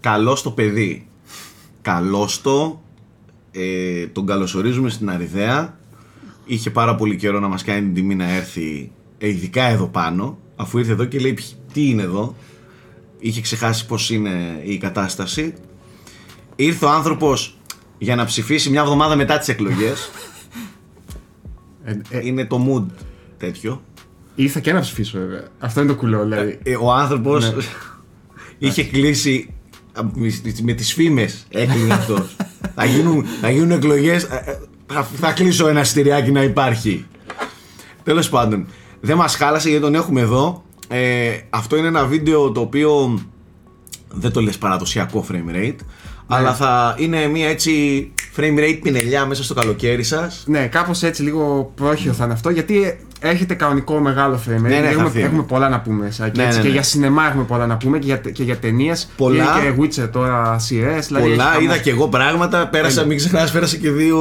Καλό το παιδί. Καλό το. Ε, τον καλωσορίζουμε στην Αριδαία. Είχε πάρα πολύ καιρό να μας κάνει την τιμή να έρθει, ε, ειδικά εδώ πάνω. Αφού ήρθε εδώ και λέει τι είναι εδώ; Είχε ξεχάσει πώς είναι η κατάσταση. Ήρθε ο άνθρωπος για να ψηφίσει μια εβδομάδα μετά τις εκλογές. Ε, ε, είναι το mood τέτοιο. ήρθα και να ψηφίσω βέβαια. Αυτό είναι το κουλό δηλαδή. Ε, ο άνθρωπος Ναι. είχε κλείσει α, με τις- με τις φήμες έκλεινε αυτός. Θα, γίνουν, θα γίνουν εκλογές ε, ε, θα, θα κλείσω ένα στηριάκι να υπάρχει. Τέλος πάντων δεν μας χάλασε γιατί τον έχουμε εδώ. Ε, αυτό είναι ένα βίντεο το οποίο δεν το λες παραδοσιακό frame rate αλλά θα είναι μια έτσι frame rate πινελιά μέσα στο καλοκαίρι σας. Ναι, κάπως έτσι λίγο πρόχειρο θα είναι αυτό γιατί έρχεται κανονικό μεγάλο frame. rate. ναι, θα έχουμε, έρθει. έχουμε πολλά να πούμε. Σαν και, Ναι, έτσι, ναι, και ναι. για σινεμά έχουμε πολλά να πούμε και για, και για ταινίες. Πολλά. Και Witcher τώρα σειρέ. Δηλαδή Πολλά, έχει είδα χαμός. και εγώ πράγματα. Πέρασα, μην ξεχνάς, πέρασα και δύο.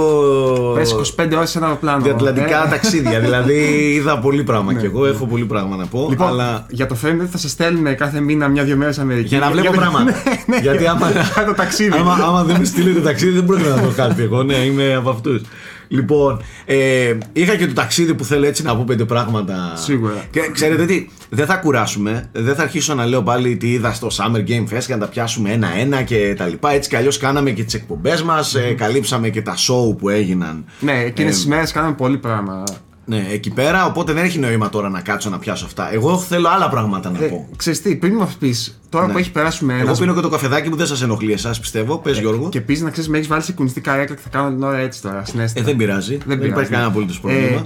Πες 25 ώρες σε ένα αεροπλάνο. Διατλαντικά Ε, ταξίδια. δηλαδή είδα πολύ πράγμα και εγώ έχω πολύ πράγμα να πω. Λοιπόν, αλλά για το frame rate θα σε στέλνουν κάθε μήνα μια-δυο μέρες Αμερική. για να βλέπω το- πράγματα. Ναι, ναι, Γιατί άμα, για το ταξίδι. άμα, άμα δεν με στείλετε ταξίδι, δεν πρόκειται να το κάτι. Εγώ ναι, είμαι από αυτούς. Λοιπόν, ε, είχα και το ταξίδι που θέλω έτσι να πω πέντε πράγματα. Σίγουρα. Και ξέρετε τι, δεν θα κουράσουμε. Δεν θα αρχίσω να λέω πάλι τι είδα στο Summer Game Fest και να τα πιάσουμε ένα-ένα και τα λοιπά. Έτσι κι αλλιώς κάναμε και τις εκπομπές μας, καλύψαμε και τα show που έγιναν. Ναι, εκείνες Ε, τις μέρες κάναμε πολύ πράγμα. Ναι, εκεί πέρα, οπότε δεν έχει νόημα τώρα να κάτσω να πιάσω αυτά. Εγώ θέλω άλλα πράγματα να Ε, πω. ξέρεις τι, πριν μου πεις, τώρα Ναι. που έχει περάσει με Εγώ ένας. πίνω και το καφεδάκι που δεν σας ενοχλεί εσάς, πιστεύω. Πες Γιώργο. Και επίση να ξέρεις, με έχεις βάλει σε κουνιστικά έκλα και θα κάνω την ώρα έτσι τώρα. Στην Ε, αίσθηση. δεν πειράζει. Δεν, πειράζει. υπάρχει κανένα απολύτως πρόβλημα. Ε,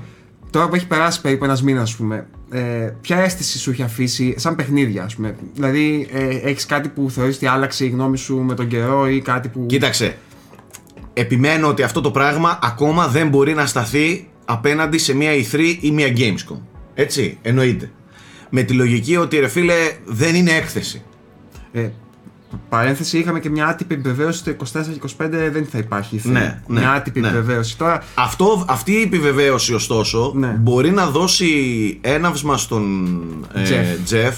τώρα που έχει περάσει περίπου ένας μήνας, ας πούμε, ε, ποια αίσθηση σου έχει αφήσει σαν παιχνίδια, ας πούμε. Δηλαδή, ε, έχεις κάτι που θεωρείς ότι άλλαξε η γνώμη σου με τον καιρό ή κάτι που. Κοίταξε. Επιμένω ότι αυτό το πράγμα ακόμα δεν μπορεί να σταθεί απέναντι σε μια E3 ή μια Gamescom. Έτσι, εννοείται. Με τη λογική ότι ρε φίλε δεν είναι έκθεση. Ε, παρένθεση, είχαμε και μια άτυπη επιβεβαίωση το 24 και 25 δεν θα υπάρχει. η Ναι, μια ναι, άτυπη ναι. επιβεβαίωση. Τώρα, Αυτό, αυτή η επιβεβαίωση ωστόσο Ναι. μπορεί να δώσει έναυσμα στον ε, Jeff.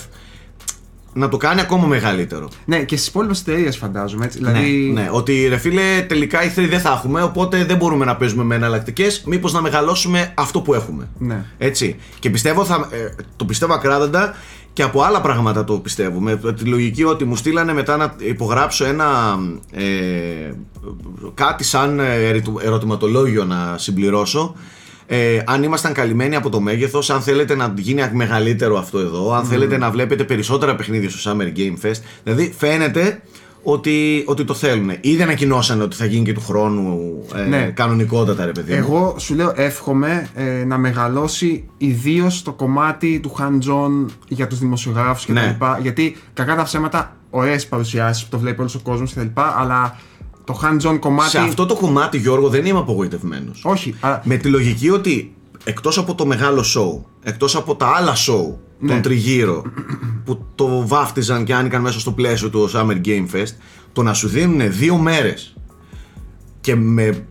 Jeff να το κάνει ακόμα μεγαλύτερο. ναι, και στις υπόλοιπες εταιρείε φαντάζομαι. Έτσι, δηλαδή, Ναι, ναι, ότι ρε φίλε τελικά η 3 δεν θα έχουμε οπότε δεν μπορούμε να παίζουμε με εναλλακτικές μήπως να μεγαλώσουμε αυτό που έχουμε. Ναι. Έτσι. Και πιστεύω θα, ε, το πιστεύω ακράδαντα και από άλλα πράγματα το πιστεύω. Με τη λογική ότι μου στείλανε μετά να υπογράψω ένα ε, κάτι σαν ε, ερητου- ερωτηματολόγιο να συμπληρώσω. Ε, αν ήμασταν καλυμμένοι από το μέγεθος, αν θέλετε να γίνει μεγαλύτερο αυτό εδώ, αν θέλετε να βλέπετε περισσότερα παιχνίδια στο Summer Game Fest. Δηλαδή φαίνεται ότι, ότι το θέλουν. Ήδη ανακοινώσανε ότι θα γίνει και του χρόνου ε, Ναι. κανονικότατα, ρε παιδί. μου. Εγώ σου λέω εύχομαι ε, να μεγαλώσει ιδίως το κομμάτι του hands-on για τους δημοσιογράφους κτλ. Ναι. Γιατί κακά τα ψέματα, ωραίες παρουσιάσεις που το βλέπει όλος ο κόσμος κτλ. Αλλά το hands-on κομμάτι. Σε αυτό το κομμάτι, Γιώργο, δεν είμαι απογοητευμένος. Όχι. α, Με τη λογική ότι εκτός από το μεγάλο show, εκτός από τα άλλα show, Ναι. τον τριγύρο, που το βάφτιζαν και άνοιγαν μέσα στο πλαίσιο του Summer Game Fest, το να σου δίνουν δύο μέρες και με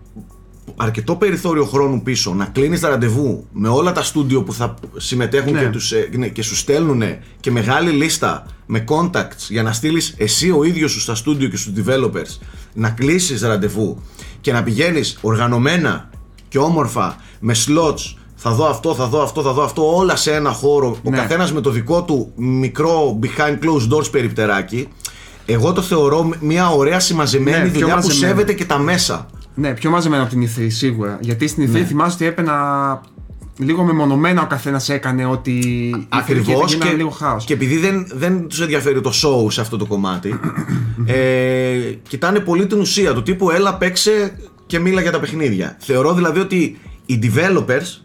αρκετό περιθώριο χρόνου πίσω να κλείνεις τα ραντεβού με όλα τα στούντιο που θα συμμετέχουν Ναι. και, τους, ε, ναι, και σου στέλνουν και μεγάλη λίστα με contacts για να στείλεις εσύ ο ίδιος σου στα στούντιο και στους developers να κλείσεις ραντεβού και να πηγαίνεις οργανωμένα και όμορφα με slots θα δω αυτό, θα δω αυτό, θα δω αυτό όλα σε ένα χώρο ο Ναι. καθένας με το δικό του μικρό behind closed doors περιπτεράκι εγώ το θεωρώ μια ωραία συμμαζεμένη Ναι, πιο δουλειά που μαζεμένη. σέβεται και τα μέσα Ναι, πιο μαζεμένο από την E3 σίγουρα. Γιατί στην E3 Ναι. θυμάσαι ότι έπαινα λίγο μεμονωμένα ο καθένας έκανε ότι. Ακριβώς και, και, λίγο χάος. και επειδή δεν, δεν τους ενδιαφέρει το show σε αυτό το κομμάτι, ε, κοιτάνε πολύ την ουσία του τύπου έλα παίξε και μίλα για τα παιχνίδια. Θεωρώ δηλαδή ότι οι developers,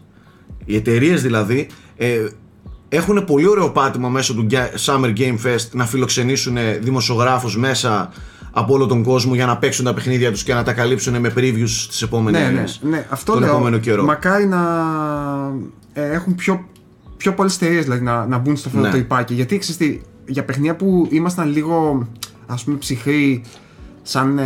οι εταιρείες δηλαδή, ε, έχουν πολύ ωραίο πάτημα μέσω του Ga- Summer Game Fest να φιλοξενήσουν δημοσιογράφους μέσα από όλο τον κόσμο για να παίξουν τα παιχνίδια τους και να τα καλύψουν με previews τις επόμενες Ναι, ναι, ναι, αυτό τον λέω. επόμενο καιρό. Μακάρι να ε, έχουν πιο, πιο πολλές εταιρείες δηλαδή, να, να μπουν στο αυτό Ναι. το τρυπάκι. Γιατί ξέρεις τι, για παιχνίδια που ήμασταν λίγο ας πούμε ψυχροί σαν ε,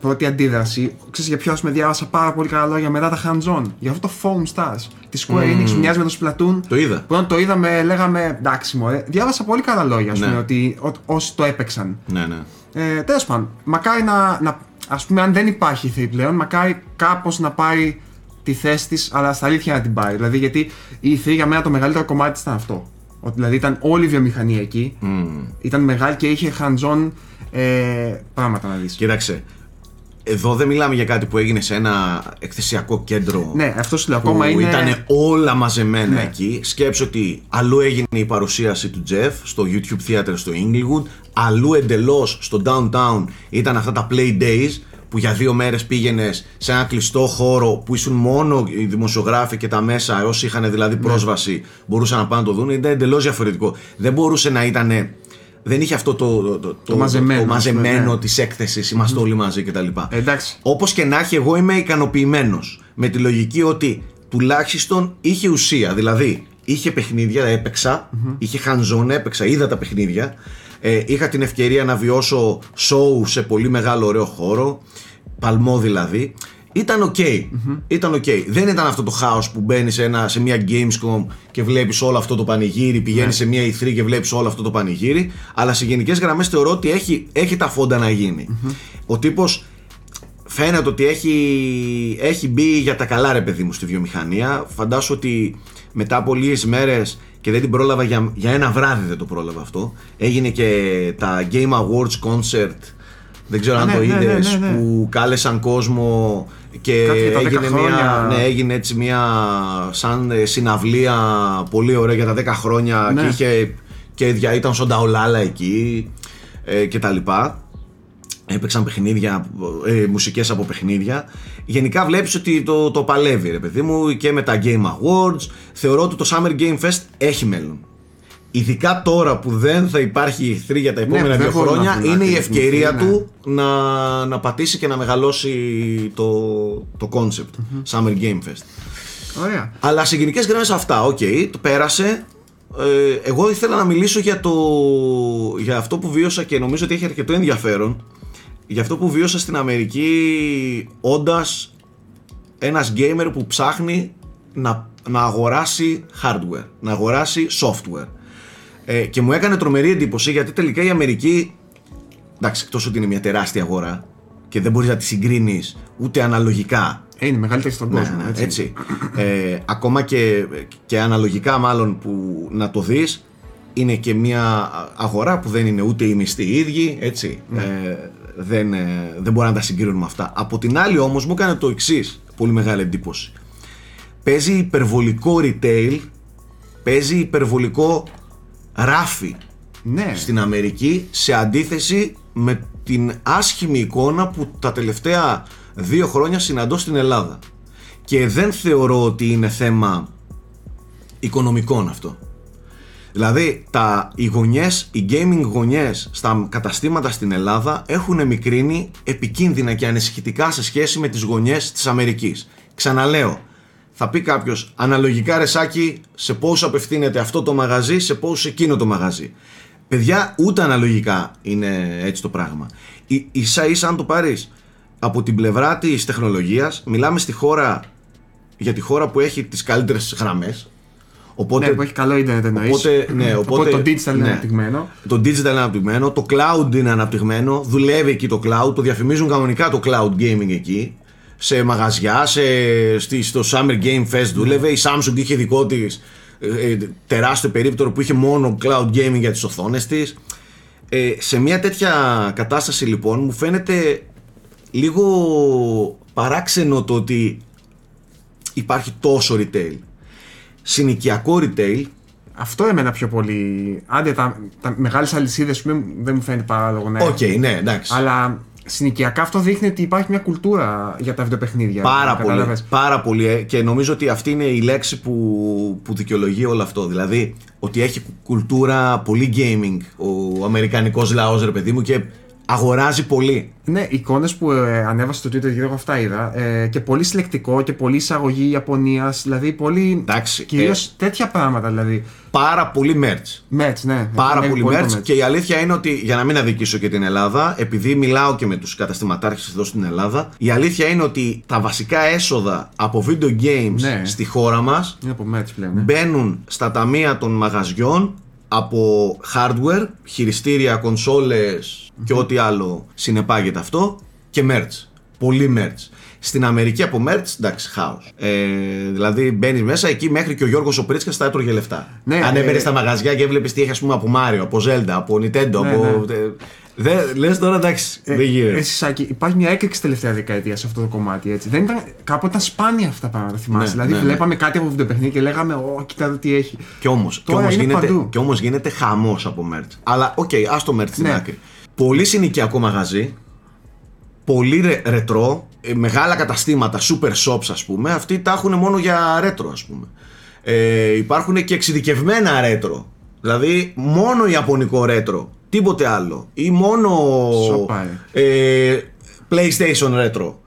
πρώτη αντίδραση, ξέρεις για ποιος ας με διάβασα πάρα πολύ καλά λόγια μετά τα hands-on. Για αυτό το Foam Stars τη Square Enix που μοιάζει με το Splatoon. Το είδα. Πρώτον το είδαμε, λέγαμε εντάξει μωρέ. Διάβασα πολύ καλά λόγια, ας Ναι. πούμε, ότι ό- όσοι το έπαιξαν. Ναι, ναι. Ε, Τέλος πάντων, μακάρι να, να. Α πούμε, αν δεν υπάρχει η 3 πλέον, μακάρι κάπως να πάρει τη θέση της, αλλά στα αλήθεια να την πάρει. Δηλαδή, γιατί η 3 για μένα το μεγαλύτερο κομμάτι ήταν αυτό. Ότι δηλαδή ήταν όλη η βιομηχανία εκεί. Ήταν μεγάλη και είχε hands-on ε, πράγματα να δεις. Κοίταξε. Εδώ δεν μιλάμε για κάτι που έγινε σε ένα εκθεσιακό κέντρο. Ναι, αυτό σου λέω που ακόμα είναι. ήταν όλα μαζεμένα Ναι. εκεί. Σκέψω ότι αλλού έγινε η παρουσίαση του Jeff στο YouTube Theater στο Inglewood, αλλού εντελώς στο Downtown ήταν αυτά τα Play Days που για δύο μέρες πήγαινες σε ένα κλειστό χώρο που ήσουν μόνο οι δημοσιογράφοι και τα μέσα, όσοι είχαν δηλαδή Ναι. πρόσβαση, μπορούσαν να πάνε να το δουν. Ήταν εντελώς διαφορετικό. Δεν μπορούσε να ήταν. Δεν είχε αυτό το, το, το, μαζεμένο, το ας πούμε, μαζεμένο ναι. της έκθεσης, είμαστε όλοι μαζί κτλ. Ε, εντάξει. Όπως και να έχει, εγώ είμαι ικανοποιημένος με τη λογική ότι τουλάχιστον είχε ουσία. Δηλαδή, είχε παιχνίδια, έπαιξα, είχε hands-on, έπαιξα, είδα τα παιχνίδια. Ε, είχα την ευκαιρία να βιώσω show σε πολύ μεγάλο ωραίο χώρο, παλμό δηλαδή. Ήταν οκ. Ήταν οκ. Δεν ήταν αυτό το χάος που μπαίνεις σε, ένα, σε μια Gamescom και βλέπεις όλο αυτό το πανηγύρι, πηγαίνεις σε μια E3 και βλέπεις όλο αυτό το πανηγύρι. Αλλά σε γενικές γραμμές θεωρώ ότι έχει, έχει τα φόντα να γίνει. Ο τύπος φαίνεται ότι έχει, έχει μπει για τα καλά ρε παιδί μου στη βιομηχανία. Φαντάσου ότι μετά από λίγες μέρες και δεν την πρόλαβα για, για ένα βράδυ δεν το πρόλαβα αυτό. Έγινε και τα Game Awards Concert. Δεν ξέρω Α, αν ναι, το ναι, ναι, είδες ναι, ναι. που κάλεσαν κόσμο και Κάτι για τα 10 έγινε, μια, χρόνια. ναι, έγινε έτσι μια σαν ε, συναυλία πολύ ωραία για τα 10 χρόνια Ναι. και, είχε, και δια- ήταν στον Ταολάλα εκεί ε, και τα λοιπά. Έπαιξαν παιχνίδια, ε, μουσικές από παιχνίδια. Γενικά βλέπεις ότι το, το παλεύει ρε παιδί μου και με τα Game Awards. Θεωρώ ότι το Summer Game Fest έχει μέλλον. Ειδικά τώρα που δεν θα υπάρχει E3 για τα επόμενα Ναι, δεν δύο μπορούν να χρόνια, βγουν είναι η άκρη, ευκαιρία ναι. του να, να πατήσει και να μεγαλώσει το, το concept Summer Game Fest. Ωραία. Αλλά σε γενικές γραμμές αυτά, οκ, το πέρασε. Ε, εγώ ήθελα να μιλήσω για, το, για αυτό που βίωσα και νομίζω ότι έχει αρκετό ενδιαφέρον. Για αυτό που βίωσα στην Αμερική όντας ένας gamer που ψάχνει να, να αγοράσει hardware, να αγοράσει software. Ε, και μου έκανε τρομερή εντύπωση γιατί τελικά η Αμερική, εντάξει, εκτός ότι είναι μια τεράστια αγορά και δεν μπορείς να τη συγκρίνεις ούτε αναλογικά Ε, είναι μεγαλύτερη στον κόσμο. ναι, έτσι. έτσι. Ε, ακόμα και, και αναλογικά μάλλον που να το δεις είναι και μια αγορά που δεν είναι ούτε οι μισθοί οι ίδιοι έτσι Ναι. ε, δεν, ε, δεν μπορεί να τα συγκρίνουμε αυτά από την άλλη όμως μου έκανε το εξής πολύ μεγάλη εντύπωση παίζει υπερβολικό retail παίζει υπερβολικό ράφι Ναι. στην Αμερική σε αντίθεση με την άσχημη εικόνα που τα τελευταία δύο χρόνια συναντώ στην Ελλάδα. Και δεν θεωρώ ότι είναι θέμα οικονομικών αυτό. Δηλαδή, τα, οι γωνιές, οι gaming γωνιές στα καταστήματα στην Ελλάδα έχουν μικρύνει επικίνδυνα και ανησυχητικά σε σχέση με τις γωνιές της Αμερικής. Ξαναλέω, θα πει κάποιος αναλογικά ρεσάκι σε πόσο απευθύνεται αυτό το μαγαζί, σε πόσο εκείνο το μαγαζί. Παιδιά, ούτε αναλογικά είναι έτσι το πράγμα. Η, ίσα ίσα αν το πάρεις από την πλευρά της τεχνολογίας, μιλάμε στη χώρα, για τη χώρα που έχει τις καλύτερες γραμμές. Οπότε, Ναι, που έχει καλό ίντερνετ εννοείς. Οπότε, ναι, οπότε, το digital είναι ναι. αναπτυγμένο. Το digital είναι αναπτυγμένο, το cloud είναι αναπτυγμένο, δουλεύει εκεί το cloud, το διαφημίζουν κανονικά το cloud gaming εκεί. Σε μαγαζιά, σε, στη, στο Summer Game Fest δούλευε. Η Samsung είχε δικό της ε, τεράστιο περίπτωρο που είχε μόνο cloud gaming για τις οθόνες της. Ε, σε μια τέτοια κατάσταση λοιπόν μου φαίνεται λίγο παράξενο το ότι υπάρχει τόσο retail. Συνοικιακό retail Αυτό εμένα πιο πολύ. Άντε, τα, τα μεγάλες αλυσίδες δεν μου φαίνεται παράλογο να Οκ, έχουν. ναι, εντάξει. Αλλά συνοικιακά αυτό δείχνει ότι υπάρχει μια κουλτούρα για τα βιντεοπαιχνίδια. Πάρα πολύ, Κατάλαβες. πάρα πολύ ε, και νομίζω ότι αυτή είναι η λέξη που, που δικαιολογεί όλο αυτό. Δηλαδή ότι έχει κου- κουλτούρα πολύ gaming ο αμερικανικός λαός ρε παιδί μου και αγοράζει πολύ. Ναι, εικόνες που ε, ανέβασε στο Twitter Γιώργο αυτά είδα. Ε, και πολύ συλλεκτικό και πολύ εισαγωγή Ιαπωνίας. Δηλαδή πολύ. Εντάξει, Κυρίως ε, τέτοια πράγματα δηλαδή. Πάρα πολύ merch. Μέτς, ναι. Πάρα Ανέβει πολύ το merch merch. και η αλήθεια είναι ότι για να μην αδικήσω και την Ελλάδα, επειδή μιλάω και με τους καταστηματάρχες εδώ στην Ελλάδα, η αλήθεια είναι ότι τα βασικά έσοδα από video games Ναι. στη χώρα μας Είναι από μέτς πλέον. Ναι. μπαίνουν στα ταμεία των μαγαζιών από hardware, χειριστήρια, κονσόλες και ό,τι άλλο συνεπάγεται αυτό και merch. Πολύ merch. Στην Αμερική από merch, εντάξει, χάος. Ε, δηλαδή μπαίνεις μέσα εκεί μέχρι και ο Γιώργος ο Πρίτσκα θα έτρωγε λεφτά. Ναι, Αν ε, έμπαινε στα μαγαζιά και έβλεπες τι έχεις, ας πούμε, από Μάριο, από Zelda, από Nintendo, Ναι, από. Δεν λες τώρα εντάξει, Ε, δεν γίνεται. Εσύ, Σάκη, υπάρχει μια έκρηξη τελευταία δεκαετία σε αυτό το κομμάτι. Έτσι. Δεν ήταν, κάποτε ήταν σπάνια αυτά τα πράγματα, θυμάσαι. Ναι, δηλαδή, ναι, ναι. βλέπαμε κάτι από βιντεοπαιχνίδι και λέγαμε, Ω, κοίτα εδώ τι έχει. Κι όμως, κι Τώρα όμως, είναι γίνεται, παντού. κι όμως γίνεται χαμός από merch. Αλλά οκ, ας το merch στην Ναι. άκρη. Πολύ συνοικιακό μαγαζί, πολύ ρε, retro, ε, μεγάλα καταστήματα, super shops ας πούμε, αυτοί τα έχουν μόνο για retro ας πούμε. Ε, υπάρχουν και εξειδικευμένα retro. Δηλαδή μόνο ιαπωνικό retro, τίποτε άλλο. Ή μόνο Σοπα, ε, PlayStation retro.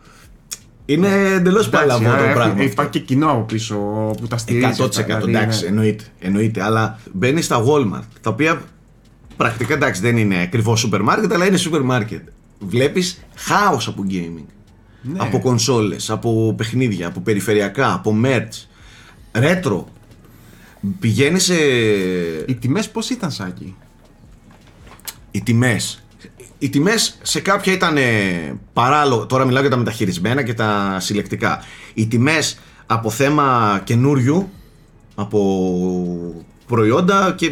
Είναι εντελώς παλαβό Εντάξει, το ε, πράγμα. έχει- αυτό. Υπάρχει και κοινό από πίσω που τα στηρίζει. 100% αυτά, δηλαδή, εντάξει, ναι. εννοείται, εννοείται. Αλλά μπαίνει στα Walmart, τα οποία πρακτικά εντάξει δεν είναι ακριβώς σούπερ μάρκετ, αλλά είναι σούπερ μάρκετ. Βλέπεις χάος από gaming. Ναι. Από κονσόλες, από παιχνίδια, από περιφερειακά, από merch. Ρέτρο. Πηγαίνει σε. Οι τιμές πώς ήταν, Σάκη; Οι τιμές. Οι τιμές σε κάποια ήταν παράλογο. Τώρα μιλάω για τα μεταχειρισμένα και τα συλλεκτικά. Οι τιμές από θέμα καινούριου, από προϊόντα και,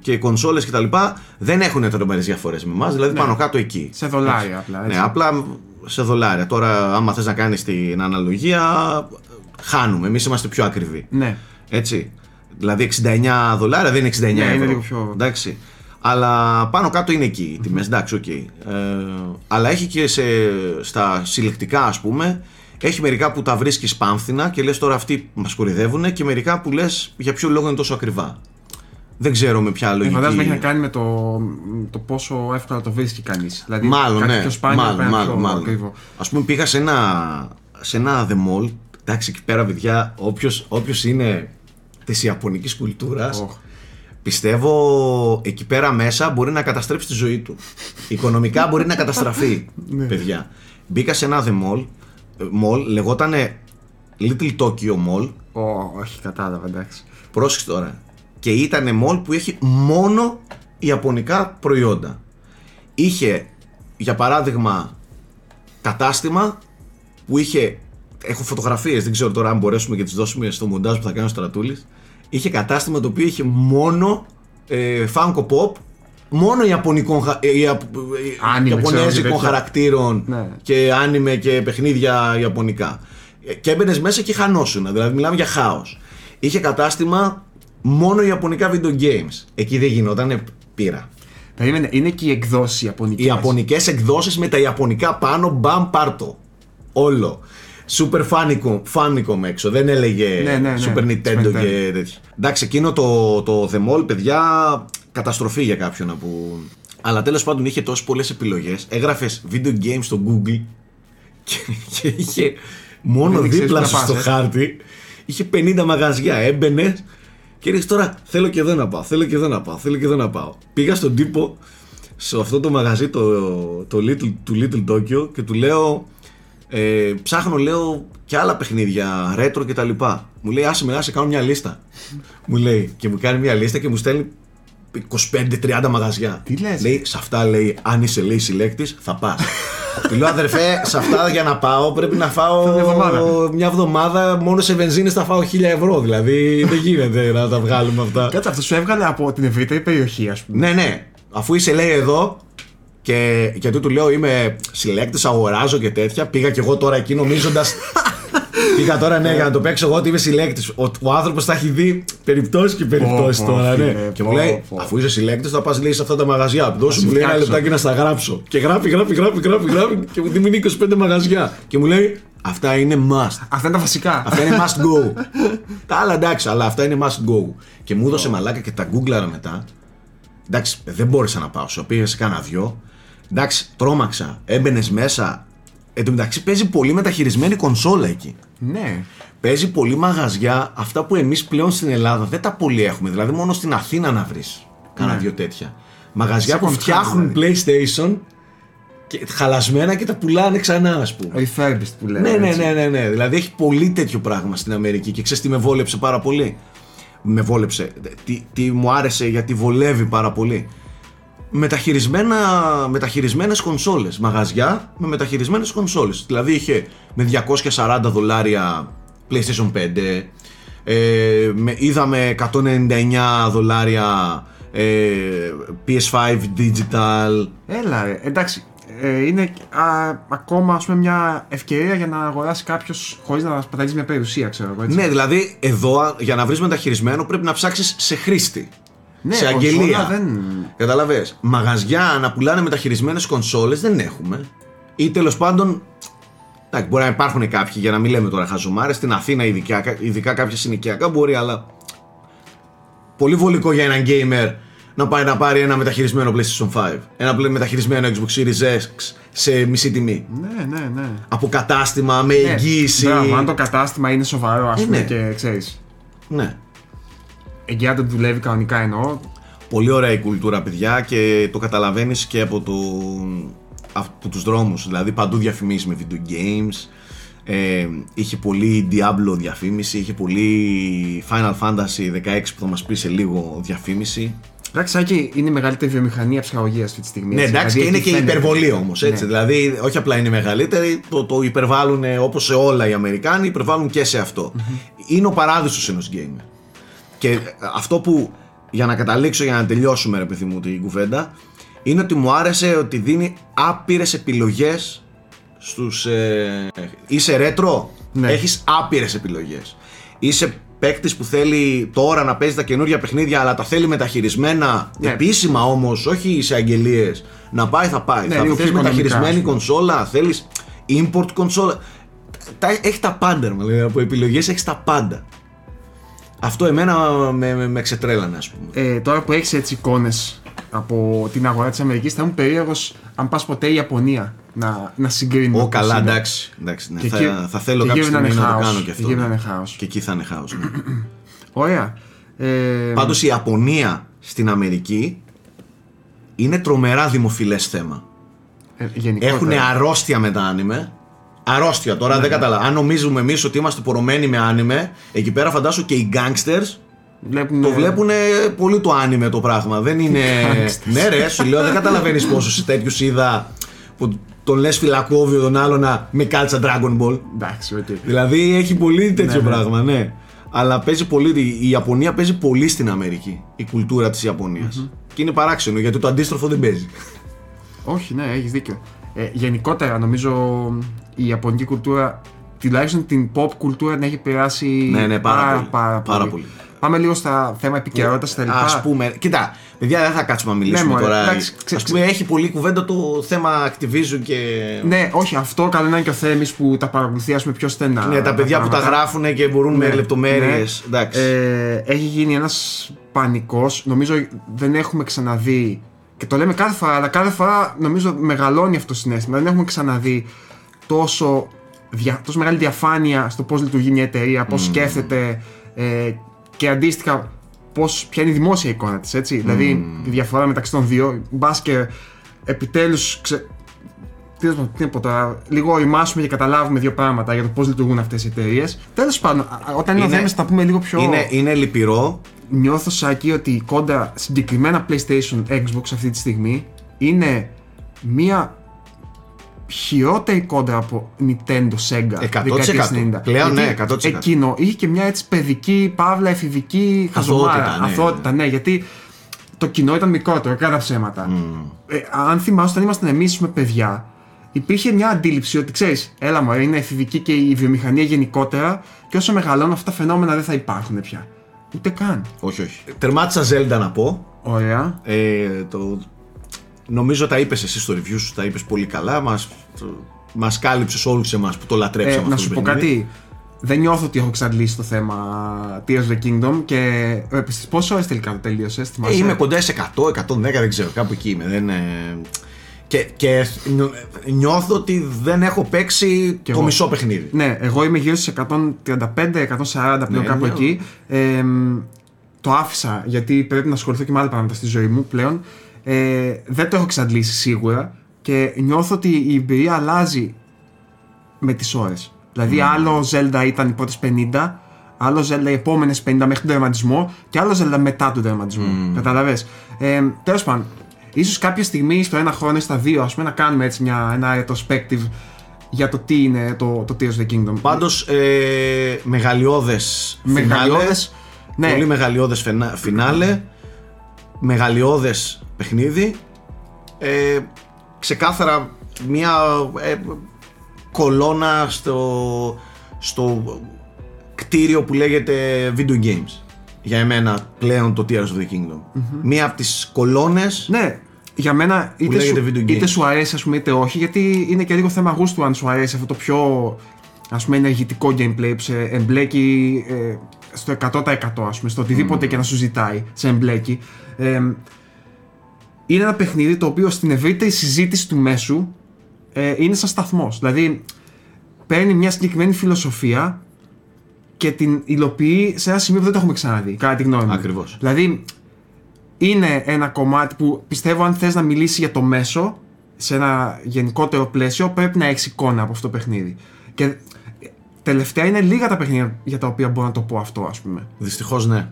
και κονσόλες και τα λοιπά, δεν έχουν τρομερές διαφορές με εμάς, δηλαδή Ναι. πάνω κάτω εκεί. Σε δολάρια απλά. Ναι, έτσι. απλά σε δολάρια. Τώρα, άμα θες να κάνεις την αναλογία, χάνουμε. Εμείς είμαστε πιο ακριβοί. Ναι. Έτσι. Δηλαδή 69 δολάρια δεν είναι 69 Ναι, είναι ευρώ. λίγο πιο- Εντάξει. Αλλά πάνω κάτω είναι εκεί οι τιμές. Εντάξει, οκ. Ε, αλλά έχει και σε, στα συλλεκτικά, ας πούμε, έχει μερικά που τα βρίσκεις πάμφθηνα και λες τώρα αυτοί μας κορυδεύουν και μερικά που λες για ποιο λόγο είναι τόσο ακριβά. Δεν ξέρω με ποια Ε, λογική. Φαντάζομαι έχει να κάνει με το, το πόσο εύκολα το βρίσκει κανείς. Δηλαδή, Μάλλον, κάτι ναι. πιο σπάνιο μάλλον, πρέπει να είναι μάλλον, πιο μάλλον. ακριβό. Ας πούμε πήγα σε ένα, σε ένα The Mall. Εντάξει, εκεί πέρα, παιδιά, όποιος, όποιος είναι της ιαπωνικής κουλτούρας, Οχ. πιστεύω εκεί πέρα μέσα μπορεί να καταστρέψει τη ζωή του. Οικονομικά μπορεί να καταστραφεί, Ναι. παιδιά. Μπήκα σε ένα The Mall, ε, mall λεγότανε Little Tokyo Mall, Ω, όχι, κατάλαβα, εντάξει. πρόσεξε τώρα. Και ήταν mall που έχει μόνο ιαπωνικά προϊόντα. Είχε, για παράδειγμα, κατάστημα που είχε. Έχω φωτογραφίες, δεν ξέρω τώρα αν μπορέσουμε και τις δώσουμε στο μοντάζ που θα κάνει ο Στρατούλης. Είχε κατάστημα το οποίο είχε μόνο ε, Funko Pop, μόνο ιαπωνικών, χα- ε, ιαπ- ε, Άνιμε, ξέρω, και ιαπωνέζικων τέτοια. χαρακτήρων Ναι. και άνιμε και παιχνίδια ιαπωνικά. Ε, Και έμπαινες μέσα και χανόσουν, δηλαδή μιλάμε για χάος. Είχε κατάστημα μόνο ιαπωνικά video games. Εκεί δεν γινόταν πείρα. Περίμενε, είναι και οι εκδόσεις ιαπωνικές. Οι ιαπωνικές εκδόσεις με τα ιαπωνικά πάνω, μπαμ, πάρτο. Όλο. Super Famicom, Famicom έξω. Δεν έλεγε Ναι, ναι, ναι. Super Nintendo Super και τέτοια. Εντάξει, εκείνο το, το The Mall, παιδιά, καταστροφή για κάποιον που. Αλλά τέλος πάντων είχε τόσες πολλές επιλογές. Έγραφες video games στο Google και, και είχε μόνο Δεν ξέρεις δίπλα πού σου να στο πας, ε. χάρτη. Είχε 50 μαγαζιά. Έμπαινε και έλεγες τώρα θέλω και εδώ να πάω, θέλω και εδώ να πάω, θέλω και εδώ να πάω. Πήγα στον τύπο σε αυτό το μαγαζί το, το little, του Little Tokyo και του λέω ε, ψάχνω λέω και άλλα παιχνίδια, ρέτρο και τα λοιπά. Μου λέει άσε με άσε κάνω μια λίστα. μου λέει και μου κάνει μια λίστα και μου στέλνει 25-30 μαγαζιά. Τι λες; Λέει σε αυτά λέει αν είσαι λέει συλλέκτης θα πας. Του λέω αδερφέ σε αυτά για να πάω πρέπει να φάω Μια εβδομάδα. μια εβδομάδα μόνο σε βενζίνες θα φάω 1000 ευρώ. Δηλαδή δεν γίνεται να τα βγάλουμε αυτά. Κάτσε, αυτό σου έβγαλε από την ευρύτερη περιοχή, ας πούμε. Ναι, ναι. Αφού είσαι λέει εδώ και γιατί του λέω είμαι συλλέκτης, αγοράζω και τέτοια. Πήγα και εγώ τώρα εκεί νομίζοντα. Πήγα τώρα ναι για να το παίξω εγώ ότι είμαι συλλέκτης Ο, ο άνθρωπος τα έχει δει περιπτώσεις και περιπτώσεις Πω, πω, τώρα. Ναι. φίλε, και μου πω, λέει πω. Αφού είσαι συλλέκτης θα πας λέει σε αυτά τα μαγαζιά. Δώσου σε μου λέει ένα φτιάξω. λεπτάκι να στα γράψω. Και γράφει, γράφει, γράφει, γράφει, γράφει και μου δίνει 25 μαγαζιά. Και μου λέει Αυτά είναι must. Αυτά είναι τα βασικά. Αυτά είναι must go. τα άλλα εντάξει, αλλά αυτά είναι must go. Και μου έδωσε μαλάκα και τα γκούγκλαρα μετά. Εντάξει, δεν μπόρεσα να πάω. Σου πήγα σε κάνα δυο. Εντάξει, τρόμαξα. Έμπαινες μέσα. Εν τω μεταξύ παίζει πολύ μεταχειρισμένη κονσόλα εκεί. ναι. Παίζει πολύ μαγαζιά. Αυτά που εμείς πλέον στην Ελλάδα δεν τα πολύ έχουμε. Δηλαδή μόνο στην Αθήνα να βρεις κάνα Ναι. δυο τέτοια. Μαγαζιά που Second hand, φτιάχνουν δηλαδή. PlayStation και χαλασμένα και τα πουλάνε ξανά, ας πούμε. Refurbished που λέμε. Ναι, ναι, έτσι. ναι, ναι, ναι. Δηλαδή έχει πολύ τέτοιο πράγμα στην Αμερική και ξέρεις τι με βόλεψε πάρα πολύ; με βόλεψε, τι, τι μου άρεσε γιατί βολεύει πάρα πολύ. Μεταχειρισμένα, μεταχειρισμένες κονσόλες, μαγαζιά με μεταχειρισμένες κονσόλες. Δηλαδή είχε με 240 δολάρια PlayStation 5, ε, με, είδαμε 199 δολάρια ε, PS5 Digital. Έλα, ρε. εντάξει. Ε, είναι α, ακόμα ας πούμε, μια ευκαιρία για να αγοράσει κάποιος χωρίς να παταλήσει μια περιουσία, ξέρω εγώ. Έτσι. Ναι, δηλαδή εδώ για να βρεις μεταχειρισμένο πρέπει να ψάξεις σε χρήστη. Ναι, σε κονσόλα αγγελία. δεν- Καταλαβες. Μαγαζιά να πουλάνε μεταχειρισμένες κονσόλες δεν έχουμε. Ή τέλος πάντων. Εντάξει, μπορεί να υπάρχουν κάποιοι για να μην λέμε τώρα χαζομάρες. Στην Αθήνα, ειδικά, ειδικά κάποια συνοικιακά μπορεί, αλλά. Πολύ βολικό για έναν gamer να πάει να πάρει ένα μεταχειρισμένο PlayStation 5. Ένα πλε- μεταχειρισμένο Xbox Series X σε μισή τιμή. Ναι, ναι, ναι. Από κατάστημα, με Ναι, εγγύηση. Μπράβο, αν το κατάστημα είναι σοβαρό, ας Ε, πούμε, ναι. και ξέρεις. Ναι. Εγγυάται ότι δουλεύει κανονικά εννοώ. Πολύ ωραία η κουλτούρα, παιδιά, και το καταλαβαίνεις και από, το, από τους δρόμους. Δηλαδή, παντού διαφημίσεις με video games. Ε, είχε πολύ Diablo διαφήμιση, είχε πολύ Final Fantasy 16 που θα μας πει σε λίγο διαφήμιση. Εντάξει, Σάκη, είναι η μεγαλύτερη βιομηχανία ψυχαγωγίας αυτή τη στιγμή. Ναι, έτσι. εντάξει, Δηλαδή, και είναι εκεί και φαίνεται. υπερβολή όμως. Έτσι. Ναι. Δηλαδή, όχι απλά είναι μεγαλύτερη, το, το υπερβάλλουν όπως σε όλα οι Αμερικάνοι, υπερβάλλουν και σε αυτό. Είναι ο παράδεισος ενός gamer. Και ε, αυτό που για να καταλήξω, για να τελειώσουμε, ρε παιδί μου, την κουβέντα, είναι ότι μου άρεσε ότι δίνει άπειρες επιλογές στους... Ε, είσαι ρέτρο, Ναι. έχεις άπειρες επιλογές. Είσαι παίκτης που θέλει τώρα να παίζει τα καινούργια παιχνίδια, αλλά τα θέλει μεταχειρισμένα Ναι. επίσημα όμως, όχι σε αγγελίες. Να πάει θα πάει. Ναι, θα λίγο θες πιο οικονομικά, μεταχειρισμένη ας πούμε. κονσόλα, θέλεις import κονσόλα. Τα, έχεις τα πάντα, ρε, δηλαδή, από επιλογές έχεις τα πάντα. Αυτό εμένα με, με, με ξετρέλανε, ας πούμε. Ε, τώρα που έχεις έτσι εικόνες από την αγορά της Αμερικής, θα ήμουν περίεργος αν πας ποτέ η Ιαπωνία να, να συγκρίνουμε. Ω, όπως καλά, είναι. εντάξει. εντάξει ναι. Και θα, εκεί- θα θέλω και κάποια εκεί στιγμή είναι να το χάος. κάνω και αυτό. Εκεί ναι. είναι χάος. Και εκεί θα είναι χάος, ναι. Ωραία. Ε, Πάντως η Ιαπωνία στην Αμερική είναι τρομερά δημοφιλές θέμα. ε, γενικότερα. Έχουν αρρώστια με τα άνιμε. Αρρώστια τώρα, Ναι, δεν καταλαβαίνω. Αν νομίζουμε εμείς ότι είμαστε πορωμένοι με άνιμε, εκεί πέρα φαντάσου και οι gangsters Βλέπουν, το ε, βλέπουν πολύ το άνιμε το πράγμα. Δεν είναι. gangsters. ναι, ρε, σου λέω, δεν καταλαβαίνεις πόσου τέτοιους είδα που τον λες φυλακόβιο τον άλλο να με κάλτσα Dragon Ball. Εντάξει, οκ. Δηλαδή έχει πολύ τέτοιο Ναι, ναι. πράγμα, ναι. Αλλά παίζει πολύ, η Ιαπωνία παίζει πολύ στην Αμερική. Η κουλτούρα της Ιαπωνίας Και είναι παράξενο γιατί το αντίστροφο δεν παίζει. Όχι, ναι, έχεις δίκιο. Ε, γενικότερα, νομίζω η Ιαπωνική κουλτούρα, τουλάχιστον την pop κουλτούρα, την έχει επηρεάσει Ναι, ναι, πάρα πολύ. πάρα, Πάρα πολύ. πολύ. Πάμε λίγο στα θέμα επικαιρότητας και τα λοιπά. Α πούμε, κοίτα, παιδιά δεν θα κάτσουμε να μιλήσουμε Ναι, μωρέ, τώρα. εντάξει, ξε- Α πούμε, έχει πολλή κουβέντα το θέμα Activision και. Ναι, όχι, αυτό καλό είναι και ο Θέμης που τα παρακολουθεί ας πούμε πιο στενά. Ναι, τα παιδιά που τα πράγματα. γράφουν και μπορούν με Ναι, λεπτομέρειες. ναι. Εντάξει. Ε, έχει γίνει ένας πανικός, νομίζω δεν έχουμε ξαναδεί και το λέμε κάθε φορά, αλλά κάθε φορά νομίζω μεγαλώνει αυτό το συνέστημα. Δεν έχουμε ξαναδεί τόσο, δια, τόσο μεγάλη διαφάνεια στο πώς λειτουργεί μια εταιρεία, πώς σκέφτεται ε, και αντίστοιχα πώς, ποια είναι η δημόσια εικόνα της, έτσι. Δηλαδή τη διαφορά μεταξύ των δύο, μπας και επιτέλους ξε, τι να πω- τι να πω τώρα, λίγο οριμάσουμε και καταλάβουμε δύο πράγματα για το πώς λειτουργούν αυτές οι εταιρείες. Τέλος πάντων, α- όταν είναι ο Είναι- Δέμες θα τα πούμε λίγο πιο. είναι, είναι λυπηρό. Νιώθω σάκι ότι η κόντα συγκεκριμένα PlayStation, Xbox αυτή τη στιγμή είναι μία χειρότερη κόντα από Nintendo, Sega. 100%. δεκαετίες 90. Πλέον, ναι, Γιατί 100%. Εκείνο είχε και μια έτσι παιδική, παύλα, εφηβική Αθωότητα, χαζομάρα. ναι. Αθωότητα, ναι, γιατί το κοινό ήταν μικρότερο, κατά ψέματα. Ε, αν θυμάσαι, όταν ήμασταν εμείς με παιδιά, υπήρχε μια αντίληψη ότι ξέρεις, έλα μου, είναι εφηβική και η βιομηχανία γενικότερα, και όσο μεγαλώνουν αυτά τα φαινόμενα δεν θα υπάρχουν πια. Ούτε καν. Όχι, όχι. Τερμάτισα Zelda να πω. Ωραία. Ε, το... Νομίζω τα είπες εσύ στο review σου, τα είπες πολύ καλά. Μας, μας κάλυψες όλους εμάς που το Ε, λατρέψαμε να αυτό σου το πω παιχνίδι. κάτι. Δεν νιώθω ότι έχω εξαντλήσει το θέμα Tears of the Kingdom και. Ε, στις πόσε ώρες τελικά το τελείωσες, Ε, είμαι κοντά σε 100, 110, δεν ξέρω, κάπου εκεί είμαι. Δεν, ε, και, και νιώ- νιώθω ότι δεν έχω παίξει το εγώ. μισό παιχνίδι. Ναι, εγώ είμαι γύρω στις 135-140 πλέον Ναι, κάπου ναι. εκεί. Ε, μ, το άφησα γιατί πρέπει να ασχοληθώ και με άλλα πράγματα στη ζωή μου πλέον. Ε, δεν το έχω εξαντλήσει σίγουρα και νιώθω ότι η εμπειρία αλλάζει με τις ώρες. Δηλαδή άλλο Zelda ήταν οι πρώτες 50, άλλο Zelda οι επόμενες 50 μέχρι τον τερματισμό και άλλο Zelda μετά τον τερματισμό. Mm. Καταλαβέ. Ε, Τέλος πάντων, ίσως κάποια στιγμή στο ένα χρόνο ή στα δύο, ας πούμε, να κάνουμε έτσι μια, ένα retrospective για το τι είναι το, το Tears of the Kingdom. Πάντως, ε, μεγαλειώδες Μεγαλειώδες, ναι. Πολύ μεγαλειώδες φινάλε. Μεγαλειώδες παιχνίδι. Ε, ξεκάθαρα μια ε, κολόνα στο, στο κτίριο που λέγεται video games. Για εμένα πλέον το Tears of the Kingdom. Μία από τις κολόνες Ναι, για μένα είτε λέγεται σου, video game. είτε σου αρέσει ας πούμε είτε όχι γιατί είναι και λίγο θέμα γούστου αν σου αρέσει αυτό το πιο ας πούμε ενεργητικό gameplay που σε εμπλέκει ε, στο 100% ας πούμε στο οτιδήποτε και να σου ζητάει σε εμπλέκει Ε, είναι ένα παιχνίδι το οποίο στην ευρύτερη συζήτηση του μέσου ε, είναι σαν σταθμός δηλαδή παίρνει μια συγκεκριμένη φιλοσοφία και την υλοποιεί σε ένα σημείο που δεν το έχουμε ξαναδεί κατά τη γνώμη μου Ακριβώς. Δηλαδή, είναι ένα κομμάτι που πιστεύω αν θες να μιλήσει για το μέσο σε ένα γενικότερο πλαίσιο πρέπει να έχεις εικόνα από αυτό το παιχνίδι. Και τελευταία είναι λίγα τα παιχνίδια για τα οποία μπορώ να το πω αυτό ας πούμε. Δυστυχώς ναι.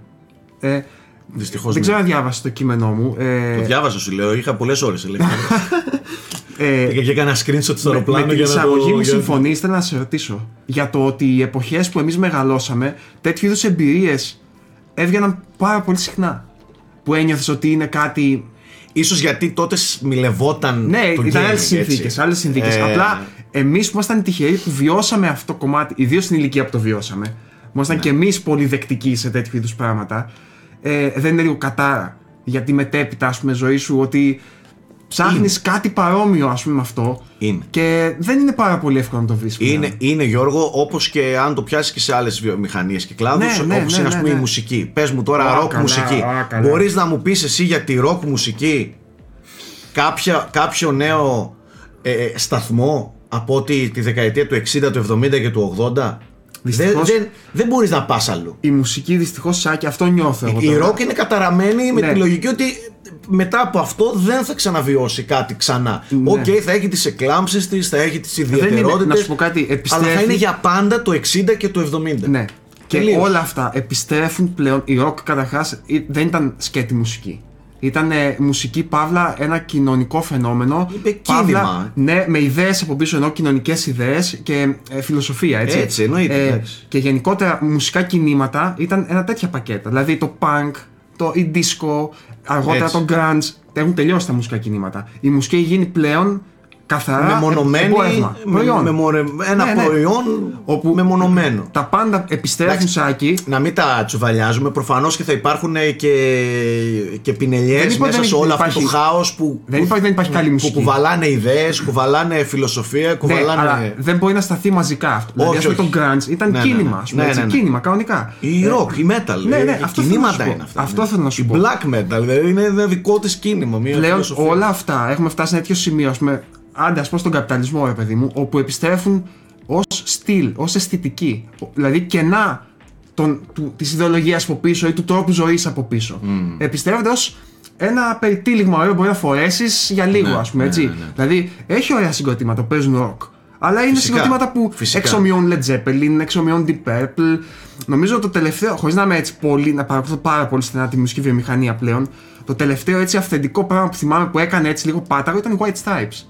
Ε, Δυστυχώς δεν ναι. ξέρω αν διάβασες το κείμενό μου. Ε, Το διάβασα σου λέω, είχα πολλές ώρες ελεύθερες. ε, και έκανα screenshot στο με, αεροπλάνο με την για να το... εισαγωγή μου για να- συμφωνείς, θέλω να σε ρωτήσω για το ότι οι εποχές που εμείς μεγαλώσαμε τέτοιου είδους εμπειρίες έβγαιναν πάρα πολύ συχνά. Που ένιωθες ότι είναι κάτι Ίσως γιατί τότε σμιλευόταν Ναι, το ήταν gaming, άλλες έτσι. συνθήκες. Άλλες συνθήκες. Ε, Απλά εμείς που ήμασταν τυχεροί που βιώσαμε αυτό το κομμάτι, ιδίως στην ηλικία που το βιώσαμε, που ήμασταν Ναι. και εμείς πολύ δεκτικοί σε τέτοιου είδους πράγματα, ε, δεν είναι λίγο κατάρα για τη μετέπειτα ας πούμε, ζωή σου ότι ψάχνεις κάτι παρόμοιο ας πούμε, με αυτό Είναι. και δεν είναι πάρα πολύ εύκολο να το βρεις. Είναι, είναι Γιώργο, όπως και αν το πιάσεις και σε άλλες βιομηχανίες και κλάδους, Ναι, ναι, όπως ναι, είναι ναι, ας πούμε ναι. η μουσική. Πες μου τώρα Α, ροκ καλά, μουσική. α, καλά. Μπορείς να μου πεις εσύ για τη ροκ μουσική κάποια, κάποιο νέο ε, ε, σταθμό από ότι τη δεκαετία του 60, του 70 και του 80. Δεν, Δυστυχώς- δεν, δεν μπορείς να πας αλλού. Η μουσική δυστυχώς Σάκη, αυτό νιώθω εγώ. Η τώρα. ροκ είναι καταραμένη με Ναι. τη λογική ότι μετά από αυτό δεν θα ξαναβιώσει κάτι ξανά. Ναι. Οκ, θα έχει τις εκλάμψεις της, θα έχει τις είναι- ιδιαιτερότητες. να σου πω κάτι, Αλλά θα επιστρέφει- είναι για πάντα το 60 και το 70. Ναι. Και Τελείως. όλα αυτά επιστρέφουν πλέον. Η ροκ καταρχάς δεν ήταν σκέτη μουσική. Ήταν ε, μουσική παύλα ένα κοινωνικό φαινόμενο. Είπε Παύλα, κίνημα. ναι, με ιδέες από πίσω ενώ κοινωνικές ιδέες και ε, φιλοσοφία, έτσι. Έτσι, εννοείται, εντάξει. και γενικότερα μουσικά κινήματα ήταν ένα τέτοια πακέτα. Δηλαδή το punk, το η disco, αργότερα Έτσι. το grunge. Έχουν τελειώσει τα μουσικά κινήματα. Η μουσική έχει γίνει πλέον καθαρά Μεμονωμένη, εμπόρευμα, με, προϊόν. με, μορε- ένα Ναι, ναι. προϊόν Όπου μεμονωμένο. Τα πάντα επιστρέφουν Εντάξει. σάκι. Να μην τα τσουβαλιάζουμε, προφανώς και θα υπάρχουν ε, και, και πινελιές Δεν είπα μέσα δεν σε όλο αυτό υπάρχει- το χάος που, Δεν υπάρχει, δεν υπάρχει καλή που μουσική. κουβαλάνε ιδέες, κουβαλάνε φιλοσοφία, Ναι, κουβαλάνε. αλλά δεν μπορεί να σταθεί μαζικά αυτό. Δηλαδή, Όχι, ας πούμε, όχι. το grunge ήταν Ναι, ναι, κίνημα, ναι. ας πούμε, Ναι, έτσι, ναι, ναι. κίνημα, κανονικά. Η Ε, rock, η metal. ναι, ναι, ε, αυτό οι θέλω να κινήματα σου πω. είναι αυτά. Αυτό ναι. θέλω να σου Η πω. black metal, δηλαδή είναι ένα δικό της κίνημα. Μια Πλέον φιλοσοφία. όλα αυτά έχουμε φτάσει σε ένα τέτοιο σημείο, ας πούμε, άντε ας πω στον καπιταλισμό, ρε παιδί μου, όπου επιστρέφουν ως στυλ, ως αισθητική. Δηλαδή κενά των, του, της ιδεολογίας από πίσω ή του τρόπου ζωής από πίσω. Επιστρέφονται ως ένα περιτύλιγμα ωραίο που μπορεί να φορέσεις για λίγο, Ναι, ας πούμε, ναι, έτσι. ναι, ναι. Δηλαδή, έχει ωραία συγκροτήματα που παίζουν ροκ. Αλλά είναι Φυσικά, συγκροτήματα που φυσικά. εξομοιώνουν Led Zeppelin, εξομοιώνουν Deep Purple. Νομίζω το τελευταίο, χωρίς να είμαι έτσι πολύ, να παρακολουθώ πάρα πολύ στενά τη μουσική βιομηχανία πλέον, το τελευταίο έτσι αυθεντικό πράγμα που θυμάμαι που έκανε έτσι λίγο πάταγο ήταν οι White Stripes.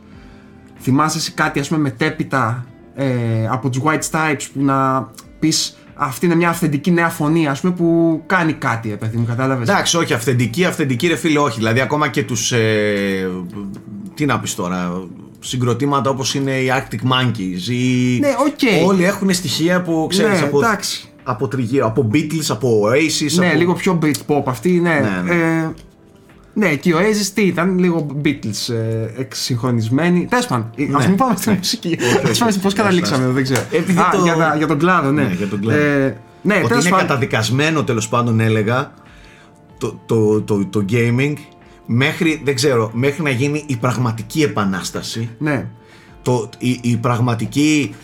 Θυμάσαι εσύ κάτι ας πούμε μετέπειτα ε, από τους White Stripes που να πεις αυτή είναι μια αυθεντική νέα φωνή ας πούμε που κάνει κάτι ε, παιδί μου κατάλαβες; Εντάξει, όχι, αυθεντική, αυθεντική ρε φίλε, όχι. Δηλαδή, ακόμα και τους. Ε, τι να πεις τώρα, συγκροτήματα όπως είναι οι Arctic Monkeys ή. Ναι, οκ. Όλοι έχουν στοιχεία που ξέρεις Ναι, από. εντάξει. Από τριγύρω, από Beatles, από Oasis. Ναι, από... λίγο πιο Britpop αυτή, ναι. Ναι, ναι. Ε, ναι, και ο Oasis τι ήταν, λίγο Beatles ε, εκσυγχρονισμένοι. Τέλος πάντων, Ναι. ας μην πάμε στη μουσική. όχι, Α πούμε πώ όχι. καταλήξαμε, δεν ξέρω. Επειδή Α, το- για, τα- για τον κλάδο, ναι. Ναι, για τον κλάδο. Ε, ναι, Ότι τέλος είναι πάντων. καταδικασμένο τέλος πάντων έλεγα το, το, το, το gaming μέχρι, δεν ξέρω, μέχρι να γίνει η πραγματική επανάσταση Ναι. το, η, η πραγματική α-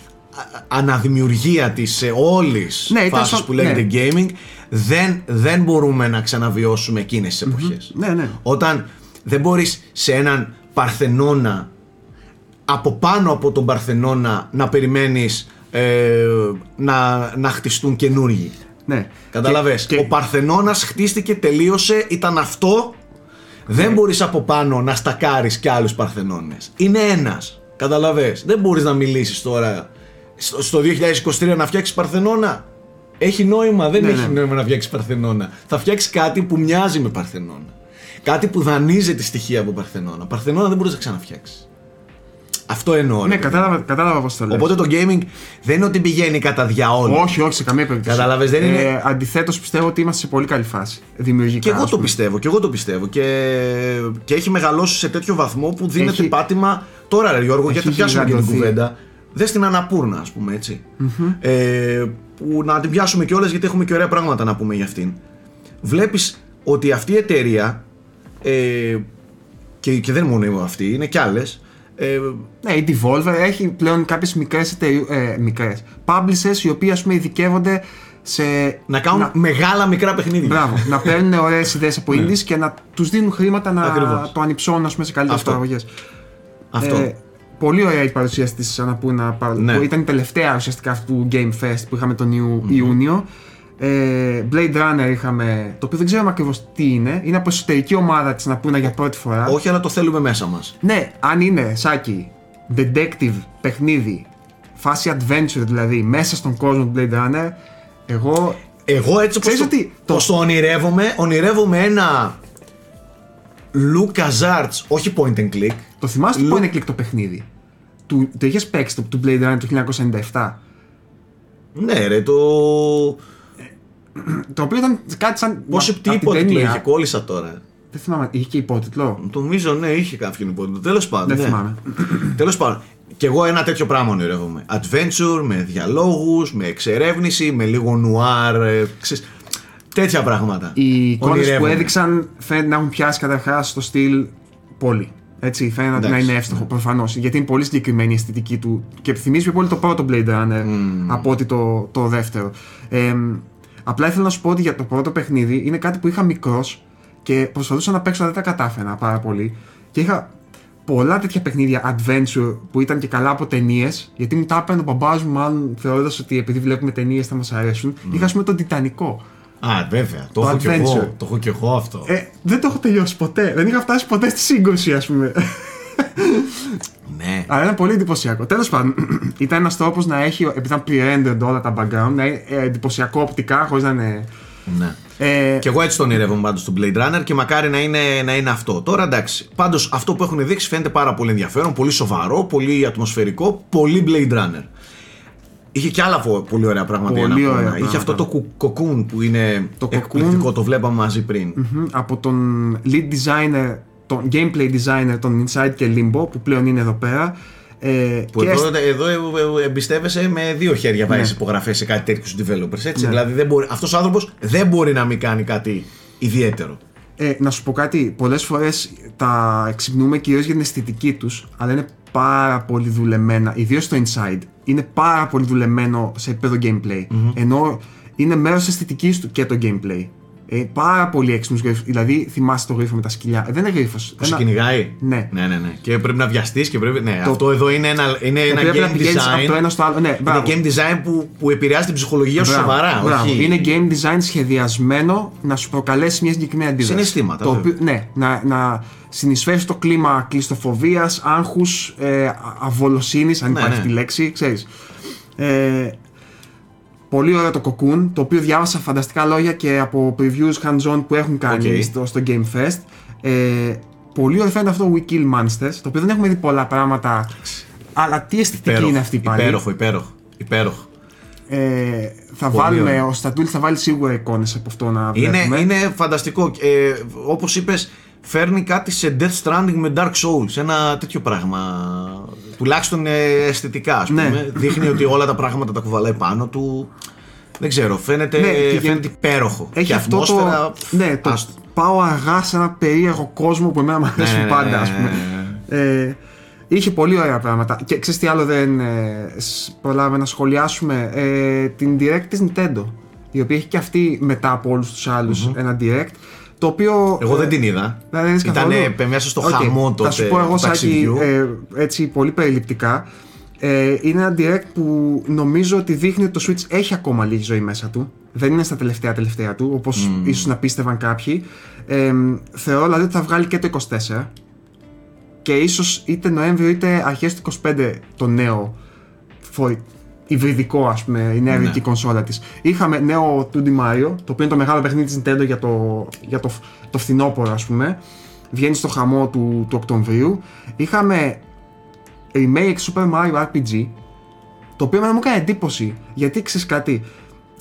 αναδημιουργία της ε, όλης Ναι, ήταν φάσης σαν- που λέγεται ναι. gaming δεν, δεν μπορούμε να ξαναβιώσουμε εκείνες τις εποχές. Ναι, ναι. Όταν δεν μπορείς σε έναν Παρθενώνα από πάνω από τον Παρθενώνα να περιμένεις ε, να, να χτιστούν καινούργοι. Ναι. Καταλαβες; Και- και- Ο Παρθενώνας χτίστηκε, τελείωσε, ήταν αυτό. Δεν Ναι. μπορείς από πάνω να στακάρεις κι άλλους Παρθενώνες. Είναι ένας. Καταλαβες; Δεν μπορείς να μιλήσεις τώρα στο, στο 2023 να φτιάξεις Παρθενώνα; Έχει νόημα, δεν Ναι, έχει ναι. νόημα να φτιάξεις Παρθενώνα. Θα φτιάξεις κάτι που μοιάζει με Παρθενώνα. Κάτι που δανείζεται στοιχεία από Παρθενώνα. Παρθενώνα δεν μπορείς να ξαναφτιάξεις. Αυτό εννοώ. ρε Ναι, παιδί. κατάλαβα, κατάλαβα πώς το λες. Οπότε το gaming δεν είναι ότι πηγαίνει κατά διαόλου. Όχι, όχι, σε καμία περίπτωση. Κατάλαβες, δεν είναι- Ε, Αντιθέτως, πιστεύω ότι είμαστε σε πολύ καλή φάση. Δημιουργικά. Και εγώ ας το πούμε. πιστεύω, και εγώ το πιστεύω. Και, και έχει μεγαλώσει σε τέτοιο βαθμό που δίνεται Έχει- πάτημα. Τώρα, ρε Γιώργο, γιατί έχει πιάσουμε και την γιγαντωθεί. κουβέντα. Δε στην Αναπούρνα, ας πούμε έτσι. Ε, που να την πιάσουμε κιόλας γιατί έχουμε και ωραία πράγματα να πούμε για αυτήν. Βλέπεις ότι αυτή η εταιρεία. Ε, και, και δεν είναι μόνο αυτή, είναι κι άλλες. Ε, Ναι, η Devolver έχει πλέον κάποιες μικρές ε, μικρές publishers οι οποίοι ας πούμε ειδικεύονται σε. να κάνουν μεγάλα μικρά παιχνίδια. Μπράβο, να παίρνουν ωραίες ιδέες από indies και να τους δίνουν χρήματα να Ναι. Ακριβώς. το ανυψώνουν ας πούμε, σε καλύτερες Αυτό. παραγωγές. Αυτό. Ε, πολύ ωραία η παρουσίαση της Αναπούνα. Ναι. Που ήταν η τελευταία ουσιαστικά αυτού του Game Fest που είχαμε τον Ιου- Ιούνιο. Ε, Blade Runner είχαμε. Το οποίο δεν ξέρουμε ακριβώς τι είναι. Είναι από εσωτερική ομάδα της Αναπούνα για πρώτη φορά. Όχι, αλλά το θέλουμε μέσα μας. Ναι, αν είναι σάκι, detective, παιχνίδι, φάση adventure δηλαδή, μέσα στον κόσμο του Blade Runner, εγώ. Εγώ έτσι όπως Ξέρεις το, ότι το- πως το ονειρεύομαι, ονειρεύομαι ένα LucasArts, όχι point and click. Το θυμάσαι Λου- το point and click το παιχνίδι; Του, το είχες παίξει το, του Blade Runner του 1997. Ναι ρε, το... Το οποίο ήταν κάτι σαν. Πόση απ' την υπότιτλο ταινία. είχε, κόλλησα τώρα. Δεν θυμάμαι, είχε και υπότιτλο; Νομίζω ναι, είχε κάποιον υπότιτλο. Τέλος πάντων. Δεν ναι. θυμάμαι. Τέλος πάντων. Και εγώ ένα τέτοιο πράγμα ονειρεύομαι. Adventure, με διαλόγους, με εξερεύνηση, με λίγο νουάρ, ε, ξέρεις, τέτοια πράγματα. Οι εικόνες που Ονειρεύομαι. έδειξαν φαίνεται να έχουν πιάσει καταρχάς το στυλ πολύ. Έτσι, φαίνεται να Εντάξει, είναι εύστοχο προφανώς. Γιατί είναι πολύ συγκεκριμένη η αισθητική του και θυμίζει πιο πολύ το πρώτο Blade Runner από ότι το, το δεύτερο. Ε, απλά ήθελα να σου πω ότι για το πρώτο παιχνίδι είναι κάτι που είχα μικρός και προσπαθούσα να παίξω, δεν τα κατάφερα πάρα πολύ. Και είχα πολλά τέτοια παιχνίδια adventure που ήταν και καλά από ταινίες. Γιατί μου τα έπαιρνε ο μπαμπάς μου, μάλλον θεωρώντας ότι επειδή βλέπουμε ταινίες θα μας αρέσουν. Είχα, ας πούμε, τον Τιτανικό. Α, βέβαια. Το, Το έχω κι adventure. εγώ. Το έχω κι εγώ αυτό. Ε, δεν το έχω τελειώσει ποτέ. Δεν είχα φτάσει ποτέ στη σύγκρουση, ας πούμε. ναι. Αλλά ήταν πολύ εντυπωσιακό. Τέλος πάντων, ήταν ένας τρόπος να έχει, επειδή ήταν pre-rendered όλα τα background, να είναι ε, εντυπωσιακό οπτικά, χωρίς να είναι. ναι. Ε, Και εγώ έτσι τον ονειρεύομαι πάντως του Blade Runner και μακάρι να είναι, να είναι αυτό. Τώρα εντάξει. Πάντως αυτό που έχουν δείξει φαίνεται πάρα πολύ ενδιαφέρον, πολύ σοβαρό, πολύ ατμοσφαιρικό, πολύ Blade Runner. Είχε και άλλα πο- πολύ ωραία πράγματα. Πολύ για να πούμε. ωραία Είχε πράγματα. αυτό το κου- cocoon που είναι Το cocoon. εκπληκτικό, το βλέπαμε μαζί πριν. μμμ, από τον lead designer, τον gameplay designer των Inside και Limbo, που πλέον είναι εδώ πέρα. Ε, Που και εδώ, εδώ ε, ε, εμπιστεύεσαι με δύο χέρια βάζεις ναι. υπογραφές σε κάτι τέτοιου developers. Έτσι. Ναι. Δηλαδή δεν μπορεί, αυτός ο άνθρωπος δεν μπορεί να μην κάνει κάτι ιδιαίτερο. Ε, να σου πω κάτι, πολλές φορές τα εξυπνούμε κυρίως για την αισθητική τους, αλλά είναι πάρα πολύ δουλεμένα, ιδίως στο Inside, είναι πάρα πολύ δουλεμένο σε επίπεδο gameplay, ενώ είναι μέρος της αισθητικής του και το gameplay. Ε, πάρα πολύ έξυπνος γρίφος, δηλαδή θυμάσαι το γρίφο με τα σκυλιά, ε, δεν είναι γρίφος. Που σε κυνηγάει. Ναι. ναι, ναι, ναι. Και πρέπει να βιαστείς και πρέπει. Ναι, αυτό εδώ είναι ένα, είναι ένα Πρέπει να game πηγαίνεις design. από το ένα στο άλλο. Ναι, είναι μπράβο. game design που, που επηρεάζει την ψυχολογία σου Μπράβο, σοβαρά. μπράβο. Όχι... Είναι game design σχεδιασμένο να σου προκαλέσει μια συγκεκριμένη αντίδραση. Συναισθήματα, Το βέβαια. οποίο, ναι, να, να συνεισφέρεις στο κλίμα κλειστοφοβίας, άγχους, ε, αβολοσύνης, αν Ναι, υπάρχει ναι. τη λέξη, ξέρεις. Ε, πολύ ωραίο το Cocoon, το οποίο διάβασα φανταστικά λόγια και από previews hands-on που έχουν κάνει Οκ. στο, στο Game Fest. Ε, πολύ ωραίο φαίνεται αυτό We Kill Monsters, το οποίο δεν έχουμε δει πολλά πράγματα. Αλλά τι αισθητική Υπέροχο, είναι αυτή πάλι. Υπέροχο, υπέροχο. υπέροχο. Ε, θα Πολύ βάλουμε, ωραίο. ο Στατούλη θα βάλει σίγουρα εικόνες από αυτό να Είναι, βλέπουμε. είναι φανταστικό. Ε, Όπως είπες, φέρνει κάτι σε Death Stranding με Dark Souls. Ένα τέτοιο πράγμα. Τουλάχιστον ε, αισθητικά, ας πούμε. Ναι. Δείχνει ότι όλα τα πράγματα τα κουβαλάει πάνω του. Δεν ξέρω, φαίνεται, Ναι, και φαίνεται υπέροχο. Έχει και αυτό το. ατμόσφαιρα, Ναι, το άστο. πάω αργά σε ένα περίεργο κόσμο που εμένα μου αρέσουν ναι, ναι, πάντα, ας ναι, πούμε. Ε, είχε πολύ ωραία πράγματα. Και ξέρεις τι άλλο δεν ε, σ- προλάβαμε να σχολιάσουμε; Ε, την direct της Nintendo. Η οποία έχει και αυτή μετά από όλους τους άλλους ένα direct. Το οποίο. Εγώ δεν ε, την είδα. Δεν είδες Ήταν καθόλου; μέσα στο Οκ, χαμό τότε Θα σου πω εγώ, του Σάκη, ταξιδιού. ε, έτσι πολύ περιληπτικά. Ε, είναι ένα direct που νομίζω ότι δείχνει ότι το Switch έχει ακόμα λίγη ζωή μέσα του. Δεν είναι στα τελευταία τελευταία του, όπως ίσως να πίστευαν κάποιοι. Ε, θεωρώ δηλαδή ότι θα βγάλει και το 24 και ίσως είτε Νοέμβριο είτε αρχές του 25 το νέο for- υβριδικό, ας πούμε, η νέα υβριδική κονσόλα της. Είχαμε νέο 2D Mario, το οποίο είναι το μεγάλο παιχνίδι της Nintendo για το, για το, το φθινόπωρο, ας πούμε. Βγαίνει στο χαμό του, του Οκτωβρίου. Είχαμε remake Super Mario RPG, το οποίο εμένα μου έκανε εντύπωση. Γιατί ξέρεις κάτι,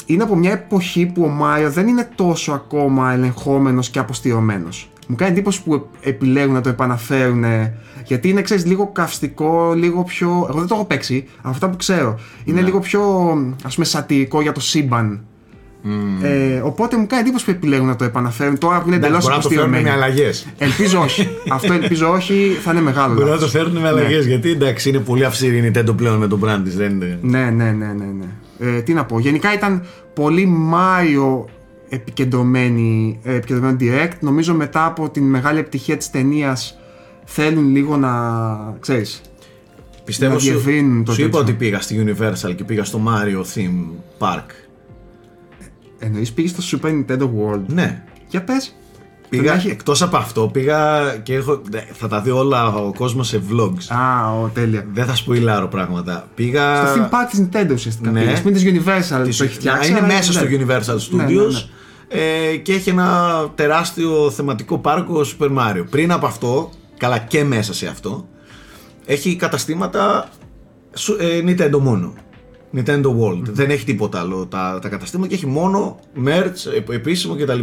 είναι από μια εποχή που ο Μάριο δεν είναι τόσο ακόμα ελεγχόμενος και αποστηρωμένος. Μου κάνει εντύπωση που ε- επιλέγουν να το επαναφέρουν γιατί είναι ξέρεις λίγο καυστικό, λίγο πιο... Εγώ δεν το έχω παίξει, αλλά αυτά που ξέρω. Είναι λίγο πιο ας πούμε σατυρικό για το σύμπαν. Ε, οπότε μου κάνει εντύπωση που επιλέγουν να το επαναφέρουν τώρα που είναι εντελώς Μπορεί να το φέρουν με αλλαγές. Ελπίζω όχι. Αυτό ελπίζω όχι, θα είναι μεγάλο. Μπορεί να λάθος. το φέρουν με αλλαγές. Γιατί εντάξει, είναι πολύ αυστηρή η Nintendo πλέον με τον brand της. Δεν είναι. Ναι, ναι, ναι, ναι. ναι. Ε, τι να πω. Γενικά ήταν πολύ Μάιο επικεντρωμένη, ε, επικεντρωμένο direct. Νομίζω μετά από την μεγάλη επιτυχία της ταινίας θέλουν λίγο να, ξέρεις, Πιστεύω να σου, διευρύνουν το σου είπα τέτοιο. ότι πήγα στη Universal και πήγα στο Mario Theme Park. εννοείς πήγες στο Super Nintendo World; Ναι. Για πες. Πήγα, Πρέπει να έχει- εκτός από αυτό, πήγα και έχω, ναι, θα τα δει όλα ο κόσμος σε vlogs. Α, ο, τέλεια. Δεν θα σπουιλάρω πράγματα. Πήγα... Στο theme park της Nintendo ουσιαστικά ναι. πήγες. Μην της Universal της- το έχεις φτιάξει. είναι αλλά μέσα στο ναι. Universal Studios Ναι, ναι, ναι. Ε, και έχει ένα τεράστιο θεματικό πάρκο Super Mario. Πριν από αυτό, καλά και μέσα σε αυτό, έχει καταστήματα σου- ε, Nintendo μόνο. Nintendo World. Δεν έχει τίποτα άλλο τα, τα καταστήματα και έχει μόνο merch, ε, επίσημο κτλ.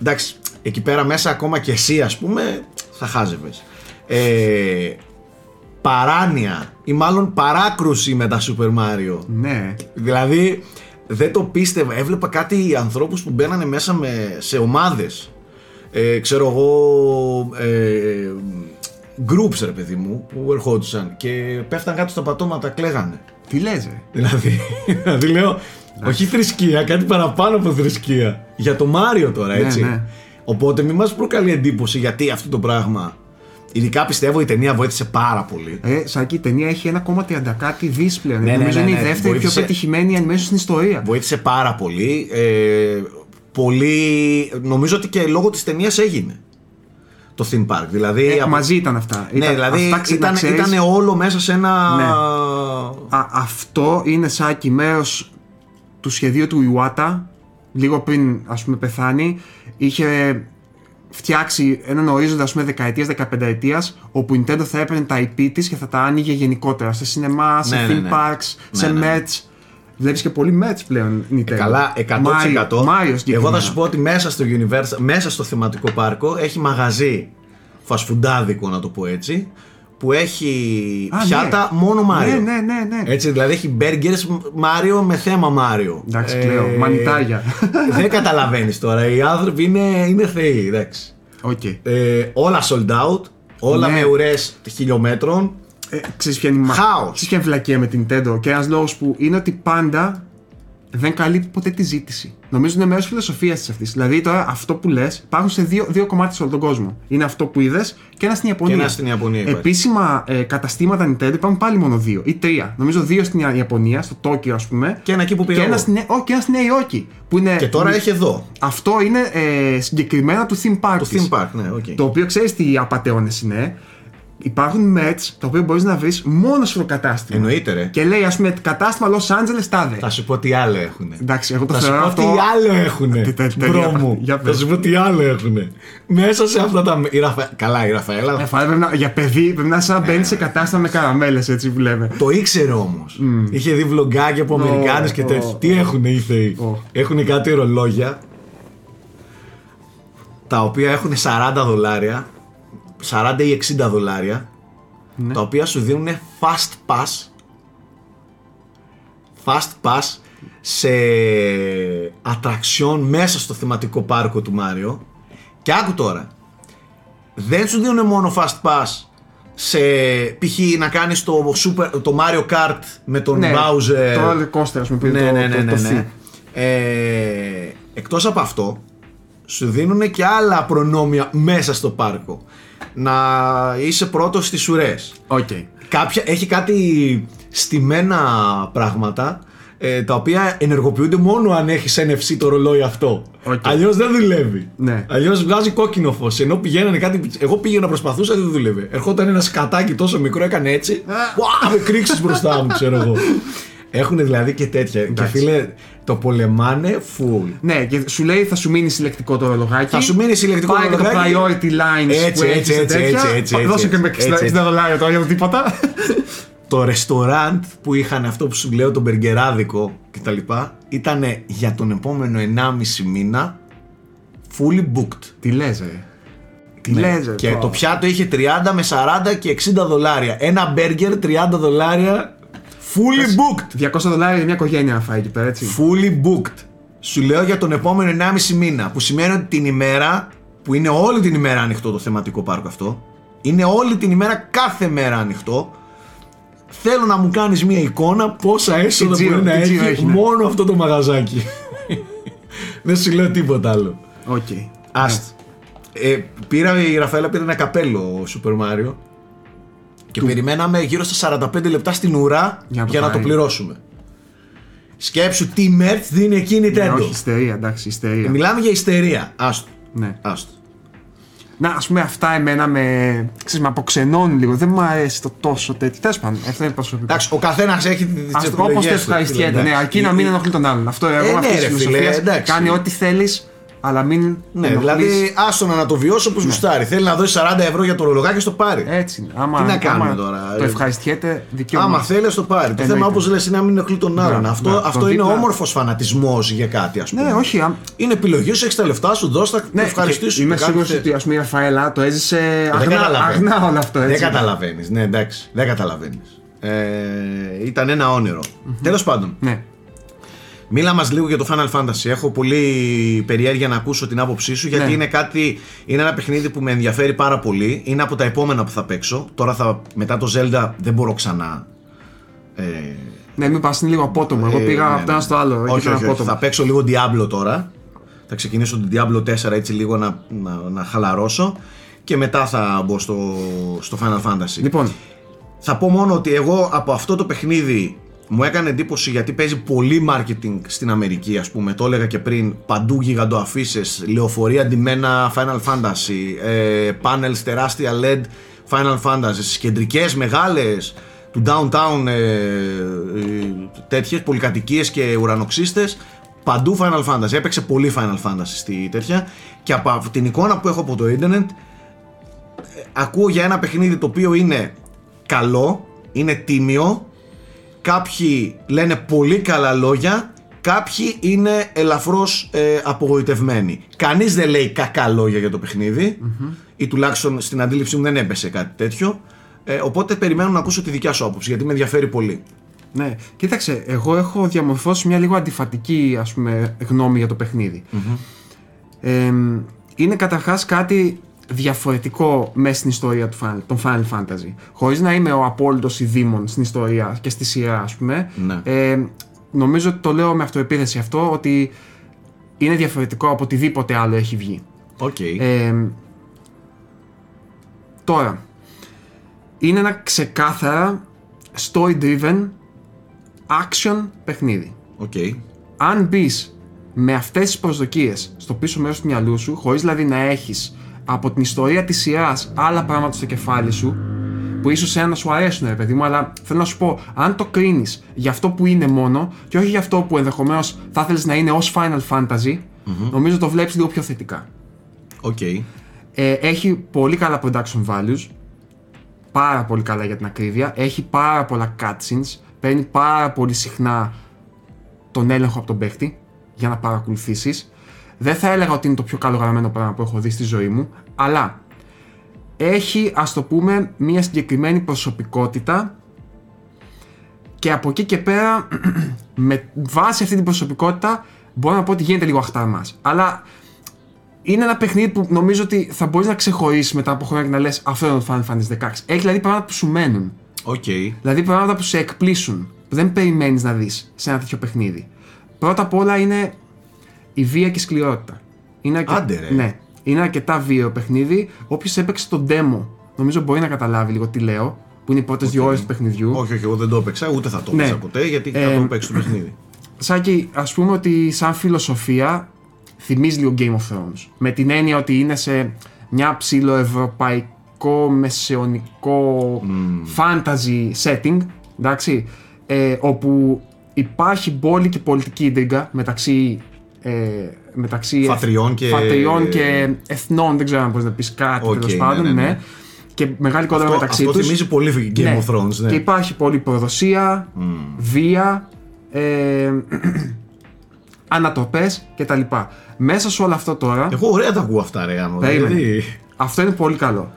Εντάξει, εκεί πέρα μέσα ακόμα και εσύ ας πούμε θα χάζευες. Ε, παράνοια ή μάλλον παράκρουση με τα Super Mario. Ναι. Δηλαδή δεν το πίστευα. Έβλεπα κάτι ανθρώπους που μπαίνανε μέσα με, σε ομάδες. Ε, ξέρω εγώ ε, groups ρε παιδί μου που ερχόντουσαν και πέφταν κάτω στα πατώματα κλαίγανε. Τι λες ρε; Δηλαδή, δηλαδή λέω, όχι θρησκεία, κάτι παραπάνω από θρησκεία. Για το Μάριο τώρα, Ναι, έτσι. ναι. Οπότε μην μας προκαλεί εντύπωση γιατί αυτό το πράγμα. Ειδικά πιστεύω η ταινία βοήθησε πάρα πολύ. Ε, Σάκη, η ταινία έχει 1,30 κάτι δις πλέον. Ναι, ναι, Νομίζω ναι, είναι η ναι, δεύτερη βοήθησε. πιο πετυχημένη animation στην ιστορία. Βοήθησε πάρα πολύ. Ε, πολύ. Νομίζω ότι και λόγω της ταινίας έγινε το theme park. Δηλαδή, Ε, από- Μαζί ήταν αυτά. Ναι, Ήταν- δηλαδή αυτά, ξε- να ήταν, ξέρεις, ήταν όλο μέσα σε ένα. Ναι. α, αυτό είναι Σάκη μέρος του σχεδίου του Iwata λίγο πριν ας πούμε πεθάνει είχε φτιάξει έναν ορίζοντα ας πούμε δεκαετίας, δεκαπενταετίας όπου η Nintendo θα έπαιρνε τα IP της και θα τα άνοιγε γενικότερα σε σινεμά, σε Ναι, ναι, theme ναι. parks, σε Ναι, ναι. merch Βλέπεις και πολύ merch πλέον Nintendo Ε, Καλά, 100%. Mario, Mario Εγώ συγκεκριμένα. θα σου πω ότι μέσα στο Universal, μέσα στο θεματικό πάρκο έχει μαγαζί φαστφουντάδικο να το πω έτσι που έχει Α, πιάτα ναι. μόνο Μάριο. Ναι, ναι, ναι, ναι. Έτσι, δηλαδή έχει burgers Μάριο με θέμα Μάριο. Εντάξει, κλαίω. Μανιτάρια. δεν καταλαβαίνεις τώρα. Οι άνθρωποι είναι, είναι θεοί, εντάξει. Οκ. Ε, όλα sold out, όλα Ναι. με ουρές χιλιόμετρων. Ε, ξέρεις ποια είναι η μα- Χάος. Ξέρεις ποια είναι η βλακεία με την Nintendo; Και ένας λόγος που είναι ότι πάντα δεν καλύπτει ποτέ τη ζήτηση. Νομίζω είναι μέρος φιλοσοφίας της αυτής. Δηλαδή τώρα αυτό που λες υπάρχουν σε δύο, δύο κομμάτια σε όλο τον κόσμο. Είναι αυτό που είδες και ένα στην Ιαπωνία. Και ένα στην Ιαπωνία υπάρχει. Επίσημα ε, καταστήματα Nintendo υπάρχουν πάλι μόνο δύο ή τρία. Νομίζω δύο στην Ιαπωνία, στο Τόκιο ας πούμε. Και ένα εκεί που πήγα και ένα, εγώ. στη, Νε- Ω, και ένα στη Νέα Υόρκη. Που είναι, Και τώρα που- έχει εδώ. Αυτό είναι ε, συγκεκριμένα του theme park Το της. theme park, ναι, οκ. Το οποίο ξέρεις τι απαταιώνες είναι. Υπάρχουν merch τα οποία μπορείς να βρεις μόνο στο κατάστημα. Εννοείται, ρε. Και λέει, ας πούμε, κατάστημα Los Angeles τάδε. Θα σου πω τι άλλο έχουν. Εντάξει, εγώ το Θα σου θεωρώ πω αυτό. τι άλλο έχουνε. Τι τε- Μπρο τέλεια. μου. Για Θα πες. σου πω τι άλλο έχουνε. Μέσα σε αυτά τα. Η Ραφα... Καλά, η Ραφαέλα. Ε, φάει, πρέπει να, για παιδί πρέπει να είναι σαν να μπαίνεις σε κατάστημα με καραμέλες, έτσι που λέμε. Το ήξερε όμως. Είχε δει βλογκάκια από Ω, Αμερικάνους και ω, τέτοια. ω. Τι έχουνε οι θεοί; Ω. Έχουν κάτι ρολόγια τα οποία έχουν 40 δολάρια, 40 ή 60 δολάρια, Ναι. τα οποία σου δίνουν fast pass fast pass σε ατραξιόν μέσα στο θεματικό πάρκο του Μάριο και άκου τώρα δεν σου δίνουν μόνο fast pass σε π.χ. να κάνεις το, super, το Mario Kart με τον Ναι, Bowser Το roller coaster, ας πούμε, που είναι ναι, το, ναι, ναι, το, ναι, το ναι. theme. Ε, εκτός από αυτό σου δίνουν και άλλα προνόμια μέσα στο πάρκο να είσαι πρώτος στις ουρές Οκ. Κάποια, έχει κάτι στημένα πράγματα ε, τα οποία ενεργοποιούνται μόνο αν έχεις NFC το ρολόι αυτό. Οκ. Αλλιώς δεν δουλεύει. Ναι. Αλλιώς βγάζει κόκκινο φως. Ενώ πηγαίνανε κάτι. Εγώ πήγαινα, προσπαθούσα, δεν δούλευε. Ερχόταν ένα σκατάκι τόσο μικρό, έκανε έτσι. Ουά, με κράξεις μπροστά μου, ξέρω εγώ. Έχουν δηλαδή και τέτοια. Και φίλε, το πολεμάνε full. Ναι, και σου λέει θα σου μείνει συλλεκτικό το ρολογάκι. Θα σου μείνει συλλεκτικό Πάει και το ρολογάκι. priority lines Έτσι, που έτσι, έχεις και έτσι, τέτοια. έτσι, έτσι, έτσι, Δώσε και με έτσι, 60 έτσι. δολάρια τώρα για το τίποτα. το ρεστοράντ που είχαν αυτό που σου λέω, τον μπεργκεράδικο κτλ. ήταν για τον επόμενο 1,5 μήνα fully booked. Τι λες ρε. Τι Ναι. λες ρε. Και τώρα. το πιάτο είχε 30 με 40 και 60 δολάρια. Ένα μπέργκερ 30 δολάρια fully booked. 200 δολάρια για μια οικογένεια να φάει εκεί πέρα έτσι. Fully booked. Σου λέω για τον επόμενο 1,5 μήνα. Που σημαίνει ότι την ημέρα, που είναι όλη την ημέρα ανοιχτό το θεματικό πάρκο αυτό, είναι όλη την ημέρα κάθε μέρα ανοιχτό. Θέλω να μου κάνεις μια εικόνα πόσα έσοδα Τι τζίρο, μπορεί να τι τζίρο έχει έχει, ναι. μόνο αυτό το μαγαζάκι. Δεν σου λέω τίποτα άλλο. Οκ. Άστ. Ε, πήρα, η Ραφαέλα πήρε ένα καπέλο Super Mario και περιμέναμε γύρω στα 45 λεπτά στην ουρά για, Για να το να το πάρει. πληρώσουμε. Σκέψου τι merch δίνει εκείνη η Ναι, Nintendo. όχι, ιστερία, εντάξει, ιστερία. Μιλάμε για ιστερία. Άστο. Ναι. Άστο. Να, ας πούμε, αυτά εμένα με. ξέρεις, με αποξενώνουν λίγο. Δεν μου αρέσει το τόσο τέτοιο. Τέλος πάντων, αυτό είναι προσωπικό. Εντάξει, ο καθένας έχει τις Ας- επιλογές. Όπως το ευχαριστιέται, ναι, αρκεί να μην ενοχλεί τον άλλον. Αυτό εγώ Ε, με αυτή ναι, τη ρε, φίλε, φιλοσοφία. εντάξει. Κάνει ό,τι θέλεις, αλλά μην. Ναι, ενοχλείς. δηλαδή άστο να το βιώσει όπω γουστάρει. Θέλει να δώσει 40 ευρώ για το ρολογάκι, στο πάρει. Έτσι είναι. Άμα, Τι να κάνουμε άμα τώρα, Το ε. ευχαριστιέται, δικαίωμα. Άμα θέλει, το πάρει. Το Εννοείται. θέμα, όπως λες, είναι να μην ενοχλεί τον άλλον. Ναι, αυτό ναι, αυτό το είναι δίπλα- όμορφος φανατισμός για κάτι, ας πούμε. Ναι, όχι. α- Είναι επιλογή σου, έχεις τα λεφτά σου, δώσ' τα, Ναι, το ευχαριστήσω. και Είμαι σίγουρος ότι ας πούμε, η Ραφαέλα το έζησε αγνά, καταλαβαίνεις. αγνά όλο αυτό. Δεν Έτσι. καταλαβαίνεις. Ναι, εντάξει, δεν καταλαβαίνεις. Ε, ήταν ένα όνειρο. Τέλος πάντων, Ναι. Μίλα μας λίγο για το Final Fantasy. Έχω πολύ περιέργεια να ακούσω την άποψή σου γιατί Ναι. είναι κάτι. Είναι ένα παιχνίδι που με ενδιαφέρει πάρα πολύ. Είναι από τα επόμενα που θα παίξω. Τώρα θα, μετά το Zelda δεν μπορώ ξανά. Ε, Ναι, μην πας λίγο απότομο. Εγώ ε, πήγα ναι, από το ναι. ένα στο άλλο. εκεί Όχι, ήταν όχι, όχι. απότομο. Θα παίξω λίγο Diablo τώρα. Θα ξεκινήσω το Diablo 4 έτσι λίγο να, να, να χαλαρώσω. Και μετά θα μπω στο, στο Final Fantasy. Λοιπόν, Θα πω μόνο ότι εγώ από αυτό το παιχνίδι μου έκανε εντύπωση γιατί παίζει πολύ marketing στην Αμερική ας πούμε, το έλεγα και πριν, παντού γιγαντοαφίσες, λεωφορεία αντιμένα Final Fantasy, ε, panels τεράστια LED Final Fantasy, στις κεντρικές μεγάλες του downtown ε, ε, τέτοιες πολυκατοικίες και ουρανοξύστες παντού Final Fantasy, έπαιξε πολύ Final Fantasy στη τέτοια. Και από την εικόνα που έχω από το ίντερνετ ακούω για ένα παιχνίδι το οποίο είναι καλό, είναι τίμιο, κάποιοι λένε πολύ καλά λόγια, κάποιοι είναι ελαφρώς ε, απογοητευμένοι. Κανείς δεν λέει κακά λόγια για το παιχνιδι ή τουλάχιστον στην αντίληψή μου δεν έπεσε κάτι τέτοιο. Ε, οπότε περιμένω να ακούσω τη δικιά σου άποψη γιατί με ενδιαφέρει πολύ. ναι. Κοίταξε, εγώ έχω διαμορφώσει μια λίγο αντιφατική ας πούμε, γνώμη για το παιχνιδι Ε, είναι καταρχάς κάτι διαφορετικό μέσα στην ιστορία του Final, των Final Fantasy. Χωρίς να είμαι ο απόλυτος ειδήμων στην ιστορία και στη σειρά, ας πούμε. Ναι. Ε, νομίζω ότι το λέω με αυτοεπίθεση αυτό, ότι είναι διαφορετικό από οτιδήποτε άλλο έχει βγει. Οκ. Ε, τώρα, είναι ένα ξεκάθαρα story-driven action παιχνίδι. Οκ. Αν μπεις με αυτές τις προσδοκίες στο πίσω μέρος του μυαλού σου, χωρίς δηλαδή να έχεις από την ιστορία της σειρά άλλα πράγματα στο κεφάλι σου, που ίσως ένα να σου αρέσουν, ρε παιδί μου, αλλά θέλω να σου πω, αν το κρίνεις για αυτό που είναι μόνο και όχι για αυτό που ενδεχομένως θα ήθελε να είναι ως Final Fantasy, νομίζω το βλέπεις λίγο πιο θετικά. Οκ. Ε, έχει πολύ καλά production values. Πάρα πολύ καλά για την ακρίβεια. Έχει πάρα πολλά cutscenes. Παίρνει πάρα πολύ συχνά τον έλεγχο από τον παίχτη για να παρακολουθήσεις. Δεν θα έλεγα ότι είναι το πιο καλογραμμένο πράγμα που έχω δει στη ζωή μου, αλλά έχει ας το πούμε μια συγκεκριμένη προσωπικότητα και από εκεί και πέρα με βάση αυτή την προσωπικότητα μπορώ να πω ότι γίνεται λίγο αχτάρμας. Αλλά είναι ένα παιχνίδι που νομίζω ότι θα μπορείς να ξεχωρίσεις μετά από χρόνια και να λες αυτό είναι το Final Fantasy 16. Έχει δηλαδή πράγματα που σου μένουν. Οκ. Δηλαδή πράγματα που σε εκπλήσσουν. Που δεν περιμένεις να δεις σε ένα τέτοιο παιχνίδι. Πρώτα απ' όλα είναι η βία και η σκληρότητα. Είναι αρκε- Άντε, ρε. Ναι. Είναι αρκετά βίαιο παιχνίδι. Όποιος έπαιξε το demo, νομίζω μπορεί να καταλάβει λίγο τι λέω. Που είναι οι πρώτες δύο ώρες του παιχνιδιού. Όχι, όχι, εγώ δεν το έπαιξα, ούτε θα το Ναι. έπαιξα ποτέ γιατί Ε, θα το παίξεις το παιχνίδι. Σάκη, ας πούμε ότι σαν φιλοσοφία θυμίζει λίγο Game of Thrones. Με την έννοια ότι είναι σε μια ψιλοευρωπαϊκό, μεσαιωνικό fantasy setting, εντάξει, ε, όπου υπάρχει πόλη και πολιτική ίντριγκα μεταξύ ε, μεταξύ Φατριών και- φατριών και εθνών, δεν ξέρω αν μπορείς να πεις κάτι Οκ, τέλος ναι, πάντων, ναι, ναι, ναι. Και μεγάλη κόντρα Αυτό, μεταξύ αυτό τους. θυμίζει πολύ Game Ναι. of Thrones. Ναι. Και υπάρχει πολλή προδοσία, βία, ε, ανατροπές κτλ. Μέσα σε όλο αυτό τώρα, Εγώ ωραία τα ακούω αυτά, ρε Άνω. Περίμενε. Δηλαδή, αυτό είναι πολύ καλό.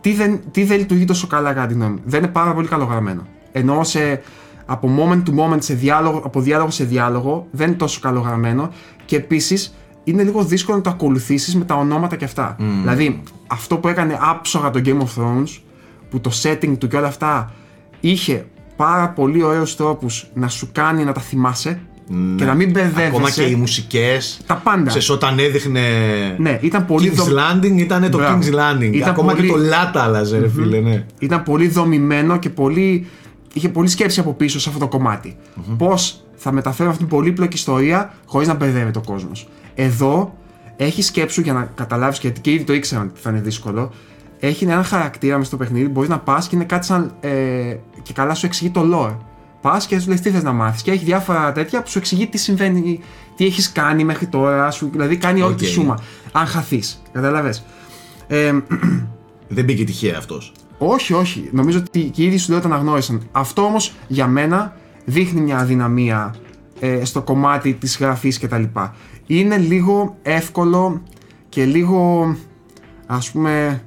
Τι δεν, τι δεν λειτουργεί τόσο καλά κατά τη γνώμη μου. Δεν είναι πάρα πολύ καλογραμμένο. Ενώ σε, από moment to moment, σε διάλογο, από διάλογο σε διάλογο, δεν είναι τόσο καλογραμμένο. Και επίσης είναι λίγο δύσκολο να το ακολουθήσεις με τα ονόματα και αυτά. Δηλαδή, αυτό που έκανε άψογα το Game of Thrones, που το setting του και όλα αυτά είχε πάρα πολύ ωραίους τρόπους να σου κάνει να τα θυμάσαι και να μην μπερδεύεσαι. Ακόμα και οι μουσικές. Τα πάντα. Ξέρεις, όταν έδειχνε. Ναι, ήταν πολύ King's δο- Landing ήταν το Μπράβο. King's Landing. Ήταν Ακόμα πολύ- και το Λάτα άλλαζε, ρε φίλε, ναι. ήταν πολύ δομημένο και πολύ, είχε πολύ σκέψη από πίσω σε αυτό το κομματι Πώς θα μεταφέρω αυτή την πολύπλοκη ιστορία χωρίς να μπερδεύεται ο κόσμος. Εδώ έχει σκέψου για να καταλάβεις γιατί και ήδη το ήξερα ότι θα είναι δύσκολο. Έχει ένα χαρακτήρα μες στο παιχνίδι, μπορείς να πας και είναι κάτι σαν. Ε, και καλά σου εξηγεί το lore. Πας και σου λες τι θες να μάθεις. Και έχει διάφορα τέτοια που σου εξηγεί τι συμβαίνει, τι έχεις κάνει μέχρι τώρα. Σου, δηλαδή κάνει όλη τη Οκ. σούμα. Αν χαθείς. Κατάλαβες. Ε, Δεν μπήκε τυχαία αυτός. όχι, όχι. Νομίζω ότι και οι ίδιοι σου λέω το αναγνώρισαν. Αυτό όμως για μένα δείχνει μια αδυναμία ε, στο κομμάτι της γραφής κτλ. Είναι λίγο εύκολο και λίγο ας πούμε.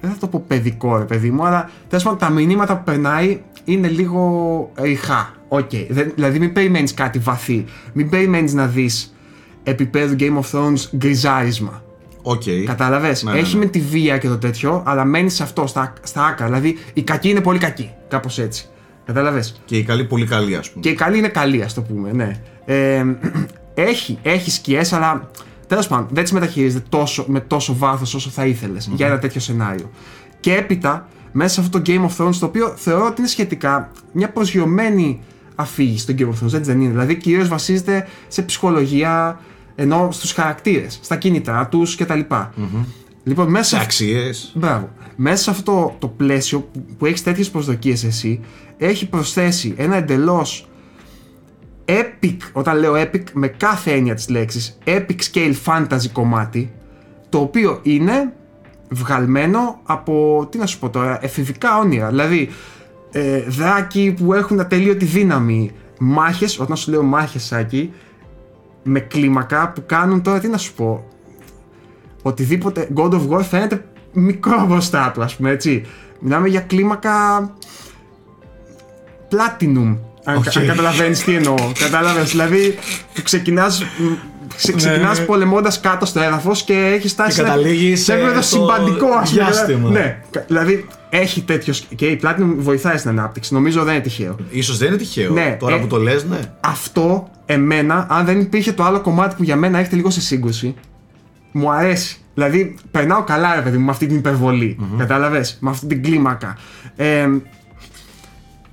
Δεν θα το πω παιδικό ρε παιδί μου, αλλά τέλος πάντων τα μηνύματα που περνάει είναι λίγο ρηχά. Οκ. Δεν- Δηλαδή μην περιμένεις κάτι βαθύ. Μην περιμένεις να δεις επίπεδου Game of Thrones γκριζάρισμα. Οκ. Κατάλαβες; Ναι, ναι, Έχει ναι. με τη βία και το τέτοιο, αλλά μένεις σε αυτό, στα, στα άκρα. Δηλαδή η κακή είναι πολύ κακή. Κάπως έτσι. Κατάλαβες; Και η καλή, πολύ καλή, ας πούμε. Και η καλή είναι καλή, ας το πούμε, ναι. Ε, έχει έχει σκιές, αλλά τέλος πάντων δεν τις μεταχειρίζεται τόσο, με τόσο βάθος όσο θα ηθελε για ένα τέτοιο σενάριο. Και έπειτα, μέσα σε αυτό το Game of Thrones, το οποίο θεωρώ ότι είναι σχετικά μια προσγειωμένη αφήγηση στο Game of Thrones, έτσι δεν είναι. Δηλαδή, κυρίως βασίζεται σε ψυχολογία, ενώ στους χαρακτήρες, στα κίνητρά τους κτλ. Λοιπόν, μέσα Σε σε αξίες. Μπράβο. Μέσα σε αυτό το, το πλαίσιο που, που έχεις τέτοιες προσδοκίες εσύ, έχει προσθέσει ένα εντελώς epic, όταν λέω epic με κάθε έννοια της λέξης, epic scale fantasy κομμάτι, το οποίο είναι βγαλμένο από, τι να σου πω τώρα, εφηβικά όνειρα. Δηλαδή, ε, δράκοι που έχουν ατελείωτη δύναμη, μάχες, όταν σου λέω μάχες, Σάκη, με κλίμακα που κάνουν τώρα, τι να σου πω, οτιδήποτε God of War φαίνεται μικρό μπροστά του, ας πούμε έτσι. Μιλάμε για κλίμακα platinum. Αν, Οκ. αν καταλαβαίνεις τι εννοώ. Κατάλαβες, δηλαδή που ξεκινάς, μ, ξε, ξεκινάς ναι. πολεμώντας κάτω στο έδαφος και έχεις φτάσει Και καταλήγεις, σε επίπεδο ε, στο συμπαντικό ας πούμε. διάστημα. Ναι, κα- δηλαδή έχει τέτοιο σκ- και η Platinum βοηθάει στην ανάπτυξη, νομίζω δεν είναι τυχαίο. Ίσως δεν είναι τυχαίο. Ναι, Τώρα ε, που το λες, ναι. Αυτό εμένα, αν δεν υπήρχε το άλλο κομμάτι που για μένα έχετε λίγο σε σύγκρουση, μου αρέσει. Δηλαδή, περνάω καλά, ρε παιδί μου, με αυτή την υπερβολή Κατάλαβες, με αυτή την κλίμακα. Ε,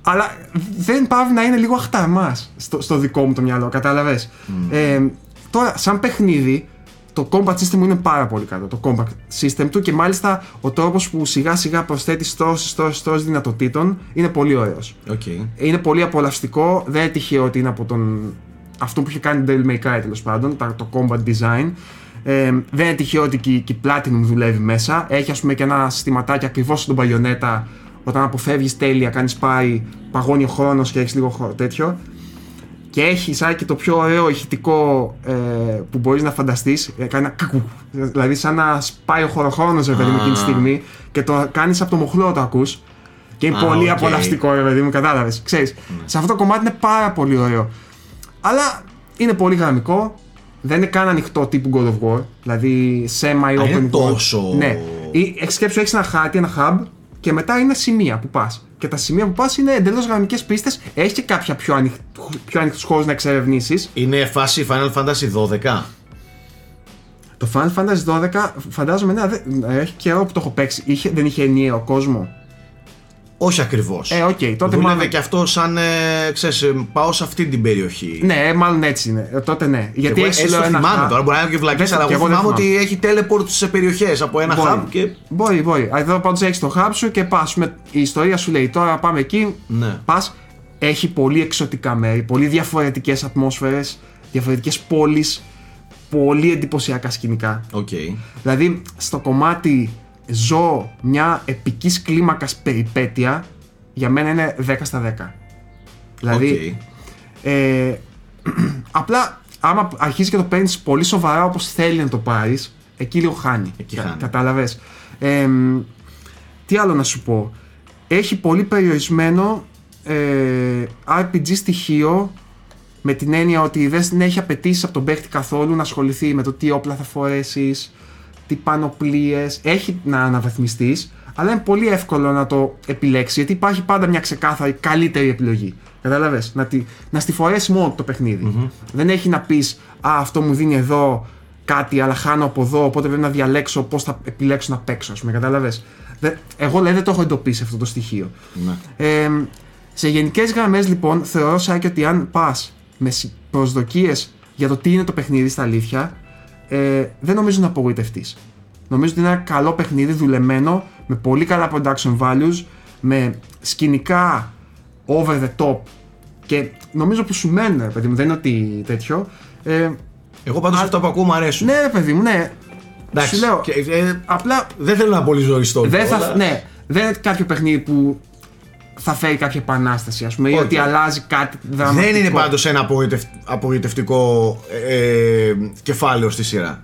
αλλά δεν παύει να είναι λίγο αχταρμάς στο, στο δικό μου το μυαλό, κατάλαβες; Ε, τώρα, σαν παιχνίδι, το combat system μου είναι πάρα πολύ καλό. Το combat system του και μάλιστα ο τρόπος που σιγά σιγά προσθέτει στρώσεις, στρώσεις, στρώσεις δυνατοτήτων είναι πολύ ωραίος. Οκ. Είναι πολύ απολαυστικό. Δεν είναι τυχαίο ότι είναι από τον. αυτό που είχε κάνει Devil May Cry τέλος πάντων, τα- το combat design. Ε, δεν είναι τυχαίο ότι και, η- και η Platinum δουλεύει μέσα. Έχει ας πούμε και ένα συστηματάκι ακριβώς στον Bayonetta. Όταν αποφεύγεις τέλεια, κάνεις πάει, παγώνει ο χρόνος και έχεις λίγο χώρο τέτοιο. Και έχει σαν και το πιο ωραίο ηχητικό ε, που μπορείς να φανταστείς. Ε, κάνει ένα κακού. Δηλαδή, σαν να σπάει ο χωροχρόνος, ρε παιδί μου, εκείνη τη στιγμή. Και το κάνεις από το μοχλό το ακούς. Και είναι Α, πολύ οκ. απολαυστικό, ρε παιδί μου, κατάλαβες. Ξέρεις, σε αυτό το κομμάτι είναι πάρα πολύ ωραίο. Αλλά είναι πολύ γραμμικό. Δεν είναι καν ανοιχτό τύπου God of War. Δηλαδή, semi-open Α, είναι world. τόσο- Ναι. Ή, έχεις σκέψου, έχεις ένα χάρτη, ένα hub και μετά είναι σημεία που πας. Και τα σημεία που πας είναι εντελώς γραμμικές πίστες. Έχεις και κάποια πιο, ανοιχ... πιο ανοιχτού χώρους να εξερευνήσεις; Είναι φάση Final Fantasy 12. Το Final Fantasy 12 φαντάζομαι ναι, δεν- έχει καιρό που το έχω παίξει. Είχε, δεν είχε ενιαίο κόσμο; Όχι ακριβώς. Ε, οκ, τότε Δούλευε μάλλον- και αυτό σαν. Ε, ξέρεις, ε, πάω σε αυτή την περιοχή. Ναι, μάλλον έτσι είναι. Ε, τότε ναι. Γιατί εγώ έχει έτσι το λέω ένα θυμάμαι hub. τώρα, μπορεί να είναι και βλακείες, Δεν- αλλά και εγώ δεν θυμάμαι ότι έχει teleport σε περιοχές από ένα Μπορεί. hub και. Μπορεί, μπορεί. Εδώ πάντως έχεις το hub σου και πας. Η ιστορία σου λέει τώρα πάμε εκεί. Ναι. Πας. Έχει πολύ εξωτικά μέρη, πολύ διαφορετικές ατμόσφαιρες, διαφορετικές πόλεις, πολύ εντυπωσιακά σκηνικά. Οκ. Δηλαδή, στο κομμάτι ζω μια επικής κλίμακας περιπέτεια, για μένα είναι 10 στα 10. Δηλαδή, Οκ. ε, απλά άμα αρχίζει και το παίρνεις πολύ σοβαρά όπως θέλει να το πάρεις, εκεί λίγο χάνει. Εκεί χάνει. Κατάλαβες; Ε, μ, τι άλλο να σου πω; Έχει πολύ περιορισμένο ε, RPG στοιχείο με την έννοια ότι δεν έχει απαιτήσεις από τον παίκτη καθόλου να ασχοληθεί με το τι όπλα θα φορέσεις, τι πανοπλίε. Έχει να αναβαθμιστείς, αλλά είναι πολύ εύκολο να το επιλέξεις γιατί υπάρχει πάντα μια ξεκάθαρη καλύτερη επιλογή. Κατάλαβες; Να, τη, να στη φορέσεις μόνο του το παιχνιδι Δεν έχει να πεις Α, αυτό μου δίνει εδώ κάτι, αλλά χάνω από εδώ, οπότε πρέπει να διαλέξω πώς θα επιλέξω να παίξω, ας πούμε. Κατάλαβες; Εγώ λέει δεν το έχω εντοπίσει αυτό το στοιχείο. Ναι. Ε, σε γενικές γραμμές, λοιπόν, θεωρώ Σάκη ότι αν πας με προσδοκίες για το τι είναι το παιχνίδι στα αλήθεια, ε, δεν νομίζω να απογοητευτείς. Νομίζω ότι είναι ένα καλό παιχνίδι δουλεμένο με πολύ καλά production values, με σκηνικά over the top και νομίζω που σου μένουν, ρε παιδί μου, δεν είναι ότι τέτοιο. Ε, Εγώ πάντως αυτά που ακούω μου αρέσουν. ναι, ρε παιδί μου, ναι. Εντάξει, Σου λέω, και, ε, απλά δεν θέλω να πολύ ζωριστώ. δεν θα, ναι, δεν είναι κάποιο παιχνίδι που θα φέρει κάποια επανάσταση, ας πούμε, ή Όχι. ότι αλλάζει κάτι δραματικό. Δεν είναι πάντως ένα απογοητευ- απογοητευτικό ε, κεφάλαιο στη σειρά.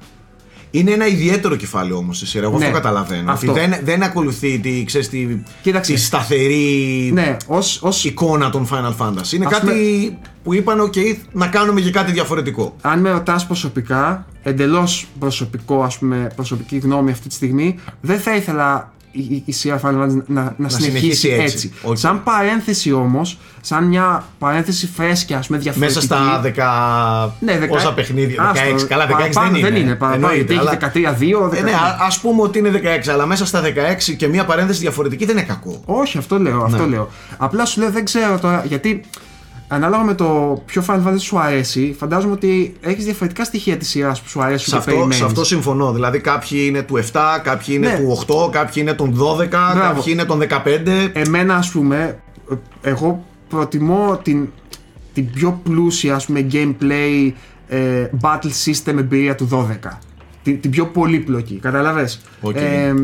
Είναι ένα ιδιαίτερο κεφάλαιο όμως στη σειρά. Εγώ Ναι, αυτό καταλαβαίνω. αυτό. Ότι δεν, δεν ακολουθεί τη, ξέρεις, τη, Κοίταξε. τη σταθερή Ναι, ως, ως, εικόνα των Final Fantasy. Είναι Ας κάτι που είπαν, OK, να κάνουμε και κάτι διαφορετικό. αν με ρωτάς προσωπικά, εντελώς προσωπικό, ας πούμε, προσωπική γνώμη αυτή τη στιγμή, δεν θα ήθελα η, η, η σειρά Final Fantasy να, να, συνεχίσει, συνεχίσει έτσι. έτσι. Οκ. Σαν παρένθεση όμως, σαν μια παρένθεση φρέσκια, ας πούμε, διαφορετική. Μέσα στα 10. Ναι, δεκα- Πόσα παιχνίδια. 16. Άστο, καλά, 16 παραπάνω δεν είναι. Δεν είναι, παραπάνω, Εννοείται, γιατί έχει αλλά- 13-2, Ε, ναι, ας ας πούμε ότι είναι 16, αλλά μέσα στα 16 και μια παρένθεση διαφορετική δεν είναι κακό. Όχι, αυτό λέω, αυτό Ναι. λέω. Απλά σου λέω δεν ξέρω τώρα, γιατί ανάλογα με το ποιο Final Fantasy σου αρέσει, φαντάζομαι ότι έχεις διαφορετικά στοιχεία της σειράς που σου αρέσουν Σε και αυτό, περιμένεις. σε αυτό συμφωνώ. Δηλαδή, κάποιοι είναι του 7, κάποιοι είναι Ναι. του 8, κάποιοι είναι των 12, κάποιοι είναι των 15. Εμένα, ας πούμε, ε, εγώ προτιμώ την, την πιο πλούσια, ας πούμε, gameplay ε, battle system εμπειρία του 12. Την, την πιο πολύπλοκη, καταλαβες. Οκ. Ε,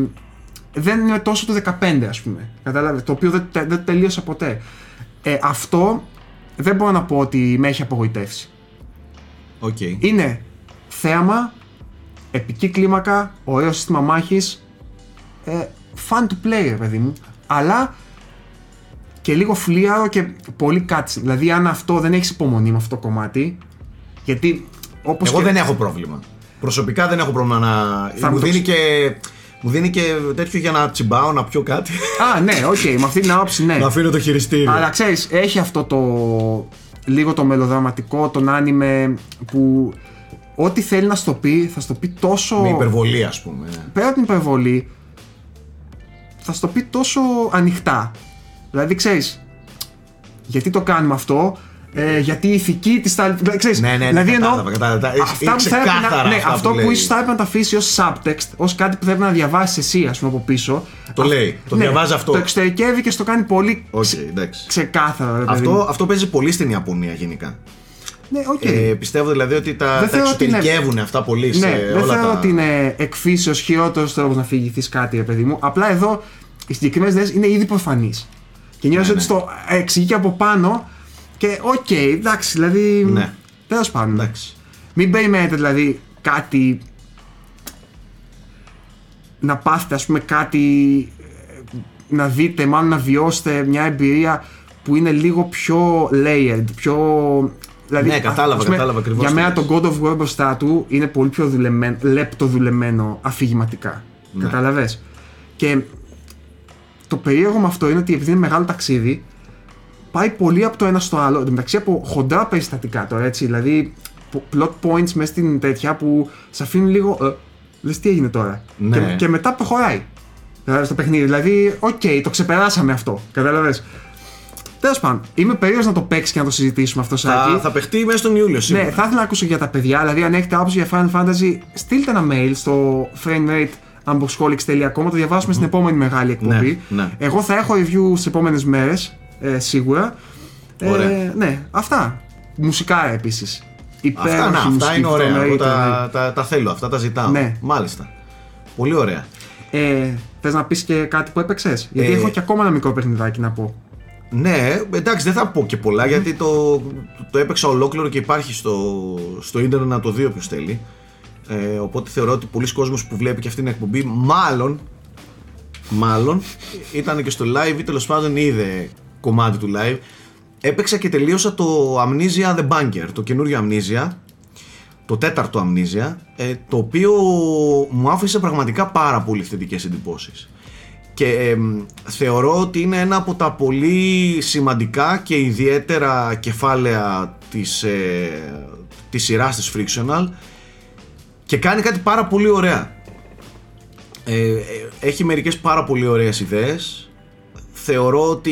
δεν είναι τόσο του 15, ας πούμε. Κατάλαβες, το οποίο δεν, τε- δεν τελείωσα ποτέ. Ε, αυτό δεν μπορώ να πω ότι με έχει απογοητεύσει. Οκ. Είναι θέαμα, επική κλίμακα, ωραίο σύστημα μάχης, ε, fun to play, ρε παιδί μου. Αλλά και λίγο φλύαρο και πολύ cutscene. Δηλαδή, αν αυτό δεν έχεις υπομονή με αυτό το κομμάτι, γιατί όπως Εγώ και... δεν έχω πρόβλημα. Προσωπικά δεν έχω πρόβλημα να. Θα μου, μου το δίνει ξε- και... μου δίνει και τέτοιο για να τσιμπάω, να πιω κάτι. Α, ναι, οκ, με αυτή την άποψη, ναι. να αφήνω το χειριστήριο. Αλλά ξέρεις, έχει αυτό το λίγο το μελοδραματικό, τον anime που ό,τι θέλει να στο πει, θα στο πει τόσο... Με υπερβολή, ας πούμε. πέρα από την υπερβολή, θα στο πει τόσο ανοιχτά. Δηλαδή, ξέρεις, γιατί το κάνουμε αυτό, ε, γιατί η ηθική της τα. Ξέρεις, Ναι, ναι, ναι, δηλαδή εννοώ, κατάλαβα, κατάλαβα. Είναι Αυτά που θα έπρεπε να, ξεκάθαρα ναι, αυτά αυτό που που, λέει. ίσως θα έπρεπε να τα αφήσει ως subtext, ως κάτι που πρέπει να διαβάσεις εσύ, ας πούμε, από πίσω. Το αυ- λέει, το ναι, διαβάζει αυτό. Το εξωτερικεύει και στο κάνει πολύ Οκ, ξε- εντάξει. ξεκάθαρο. ρε παιδί μου. Αυτό, αυτό παίζει πολύ στην Ιαπωνία γενικά. Ναι, οκ. Ε, πιστεύω δηλαδή ότι τα, Δεν τα θεωρώ ότι είναι- εξωτερικεύουν αυτά πολύ σε Ναι, δεν όλα θεωρώ τα... ότι είναι εκ φύσεως χειρότερος τρόπος να αφηγηθείς κάτι, ρε παιδί μου. Απλά εδώ οι συγκεκριμένες ιδέες είναι ήδη προφανείς. Και νιώθω Ναι, ότι ναι. στο εξηγεί και από πάνω και οκ, εντάξει, δηλαδή. Ναι. Τέλος πάντων. Εντάξει. Μην περιμένετε δηλαδή κάτι. Να πάθετε, ας πούμε, κάτι. ε, Να δείτε, μάλλον να βιώσετε μια εμπειρία που είναι λίγο πιο layered, πιο. Δηλαδή, Ναι, κατάλαβα, ας πούμε, κατάλαβα ακριβώς Για τι μένα λες. το God of War μπροστά του είναι πολύ πιο δουλεμένο, λεπτό δουλεμένο αφηγηματικά. Ναι. Καταλαβες; Και το περίεργο με αυτό είναι ότι επειδή είναι μεγάλο ταξίδι, πάει πολύ από το ένα στο άλλο. Εν τω μεταξύ από χοντρά περιστατικά τώρα, έτσι. Δηλαδή, πο- plot points μέσα στην τέτοια που σε αφήνουν λίγο. Ε, λες τι έγινε τώρα. Ναι. Και, και μετά προχωράει. Δηλαδή στο παιχνίδι. Δηλαδή, οκ, το ξεπεράσαμε αυτό. Κατάλαβες. Τέλος πάντων, είμαι περίεργος να το παίξεις και να το συζητήσουμε αυτό Σάκη. Θα, θα παιχτεί μέσα στον Ιούλιο σίγουρα. Ναι, θα ήθελα να ακούσω για τα παιδιά. Δηλαδή, αν έχετε άποψη για Final Fantasy, στείλτε ένα mail στο framerate.unboxholics.com να το διαβάσουμε στην επόμενη μεγάλη εκπομπή. Ναι, ναι. Εγώ θα έχω review στις επόμενες μέρες, ε, σίγουρα. Ωραία. Ε, ναι, αυτά. Μουσικά επίσης. Αυτά, να, αυτά είναι ωραία. Εγώ τα, τα, τα θέλω, αυτά τα ζητάω. Ναι. Μάλιστα. Πολύ ωραία. Ε, Θες να πεις και κάτι που έπαιξες, Γιατί Ε, έχω και ακόμα ένα μικρό παιχνιδάκι να πω. Ναι, εντάξει, δεν θα πω και πολλά γιατί το, το έπαιξα ολόκληρο και υπάρχει στο, στο ίντερνετ να το δει όποιος θέλει. Ε, οπότε θεωρώ ότι πολλοί κόσμος που βλέπει και αυτή την εκπομπή, μάλλον, μάλλον ήταν και στο live ή τέλος πάντων είδε κομμάτι του live. Έπαιξα και τελείωσα το Amnesia The Bunker, το καινούριο Amnesia, το τέταρτο Amnesia, ε, το οποίο μου άφησε πραγματικά πάρα πολύ θετικές εντυπώσεις. Και εμ, θεωρώ ότι είναι ένα από τα πολύ σημαντικά και ιδιαίτερα κεφάλαια της, ε, της σειράς της Frictional και κάνει κάτι πάρα πολύ ωραία. Ε, ε, έχει μερικές πάρα πολύ ωραίες ιδέες. Θεωρώ ότι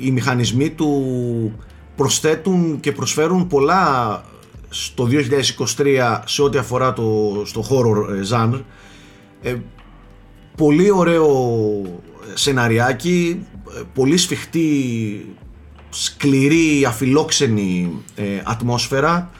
οι μηχανισμοί του προσθέτουν και προσφέρουν πολλά στο 2023 σε ό,τι αφορά το, στο horror ε, genre. Ε, πολύ ωραίο σεναριάκι, ε, πολύ σφιχτή, σκληρή, αφιλόξενη ε, ατμόσφαιρα.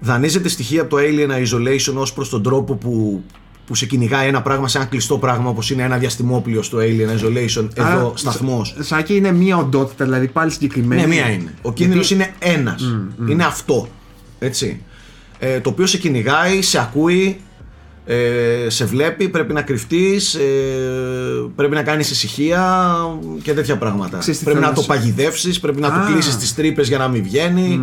Δανείζεται στοιχεία από το Alien Isolation ως προς τον τρόπο που, που σε κυνηγάει ένα πράγμα σε ένα κλειστό πράγμα όπως είναι ένα διαστημόπλιο στο Alien Isolation, εδώ Άρα, σταθμός. Σα- Σάκη είναι μία οντότητα, δηλαδή πάλι συγκεκριμένη. Ναι, μία είναι. Ο κίνδυνος είναι ένας. Είναι αυτό. Έτσι. Ε, το οποίο σε κυνηγάει, σε ακούει, ε, σε βλέπει, πρέπει να κρυφτείς, ε, πρέπει να κάνεις ησυχία και τέτοια πράγματα. Ξέρεις τι πρέπει θέλω να να το σου- παγιδεύσεις, πρέπει να Α. του κλείσεις τις τρύπες για να μην βγαίνει.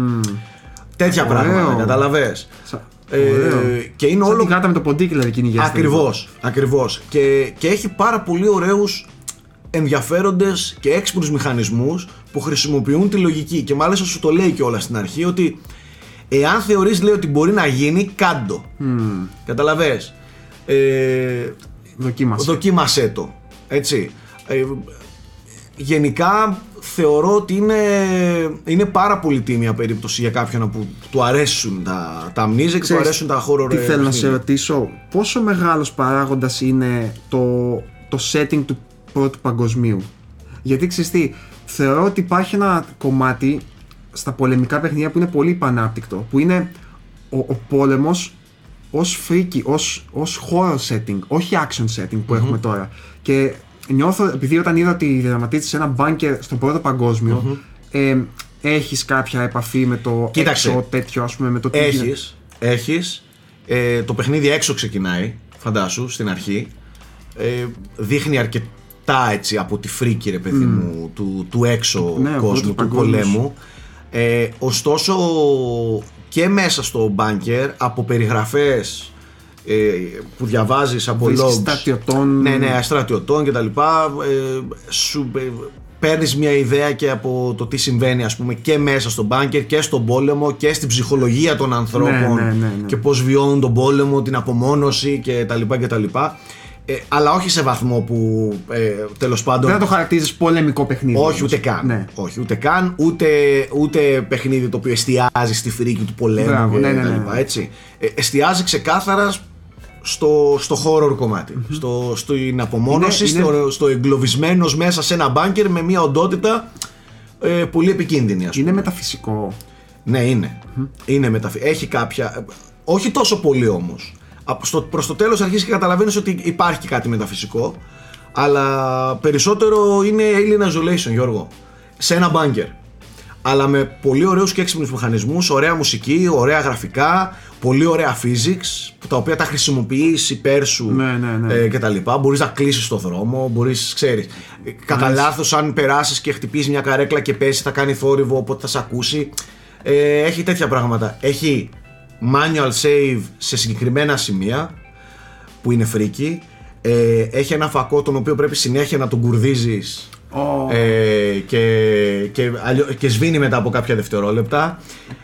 Τέτοια Ωραίο. πράγματα, καταλαβες. Σα- Ε, Ωραίο. και είναι Σαν όλο τη γάτα με το ποντίκι, δηλαδή κυνηγιάζεται. Ακριβώς, ακριβώς. Και, και έχει πάρα πολύ ωραίους ενδιαφέροντες και έξυπνους μηχανισμούς που χρησιμοποιούν τη λογική και μάλιστα σου το λέει και όλα στην αρχή ότι εάν θεωρείς λέει ότι μπορεί να γίνει κάντο καταλαβες ε, Δοκίμασε. δοκίμασέ το έτσι ε, γενικά θεωρώ ότι είναι, είναι πάρα πολύ τίμια περίπτωση για κάποιον που του αρέσουν τα, τα amnesia και του Ξέρεις αρέσουν τα horror Τι ε, θέλω να σε παιχνίδια. ρωτήσω, πόσο μεγάλος παράγοντας είναι το, το setting του πρώτου παγκοσμίου; Γιατί ξέρεις τι, θεωρώ ότι υπάρχει ένα κομμάτι στα πολεμικά παιχνίδια που είναι πολύ πανάπτυκτο, που είναι ο, ο πόλεμος ως freaky, ως, ως horror setting, όχι action setting που έχουμε τώρα. Και νιώθω, επειδή όταν είδα ότι δραματίζεται σε ένα μπάνκερ στο πρώτο παγκόσμιο, ε, έχεις κάποια επαφή με το Κοίταξε. έξω τέτοιο, ας πούμε, με το τι γίνεται; Έχεις, έχεις. Ε, το παιχνίδι έξω ξεκινάει, φαντάσου, στην αρχή. Ε, δείχνει αρκετά έτσι από τη φρίκη, ρε παιδί μου, του, του έξω Ναι, ο κόσμου, πρώτος του παγκόσμιος. πολέμου. Ε, ωστόσο, και μέσα στο μπάνκερ, από περιγραφές ε, που διαβάζεις από Βρίσκεις logs στρατιωτών. ναι, ναι, στρατιωτών και τα λοιπά ε, σου ε, παίρνεις μια ιδέα και από το τι συμβαίνει ας πούμε και μέσα στον μπάνκερ και στον πόλεμο και στην ψυχολογία των ανθρώπων Ναι, ναι, ναι, ναι. και πώς βιώνουν τον πόλεμο, την απομόνωση και τα λοιπά και τα λοιπά ε, αλλά όχι σε βαθμό που ε, τέλος πάντων Δεν θα το χαρακτηρίζεις πολεμικό παιχνίδι. όχι όμως. ούτε καν. Ναι. Όχι ούτε καν. Ούτε, ούτε παιχνίδι το οποίο εστιάζει στη φρίκη του πολέμου Μπράβο, και ναι, ναι, τα ναι. λοιπά, έτσι. Ε, εστιάζει ξεκάθαρα στο, στο horror κομματι Στο, στην απομόνωση, Είναι- στο, στο εγκλωβισμένος μέσα σε ένα μπάνκερ με μια οντότητα ε, πολύ επικίνδυνη ας πούμε. Είναι μεταφυσικό. Ναι, είναι. Είναι μεταφυ... Έχει κάποια. ε, Όχι τόσο πολύ όμως. Προς το τέλος αρχίζει και καταλαβαίνεις ότι υπάρχει και κάτι μεταφυσικό. Αλλά περισσότερο είναι Alien Isolation, Γιώργο. Σε ένα μπάνκερ. Αλλά με πολύ ωραίους και έξυπνους μηχανισμούς, ωραία μουσική, ωραία γραφικά, πολύ ωραία physics, που τα οποία τα χρησιμοποιείς υπέρ σου Ναι, ναι, ναι. ε, και τα λοιπά. Μπορείς να κλείσεις το δρόμο, μπορείς, ξέρεις, ε, κατά λάθος αν περάσεις και χτυπήσεις μια καρέκλα και πέσει θα κάνει θόρυβο, οπότε θα σε ακούσει. Ε, έχει τέτοια πράγματα. Έχει manual save σε συγκεκριμένα σημεία, που είναι φρίκι. Ε, έχει ένα φακό τον οποίο πρέπει συνέχεια να τον κουρδίζεις Ω. ε, και, και, αλλιώ- και σβήνει μετά από κάποια δευτερόλεπτα.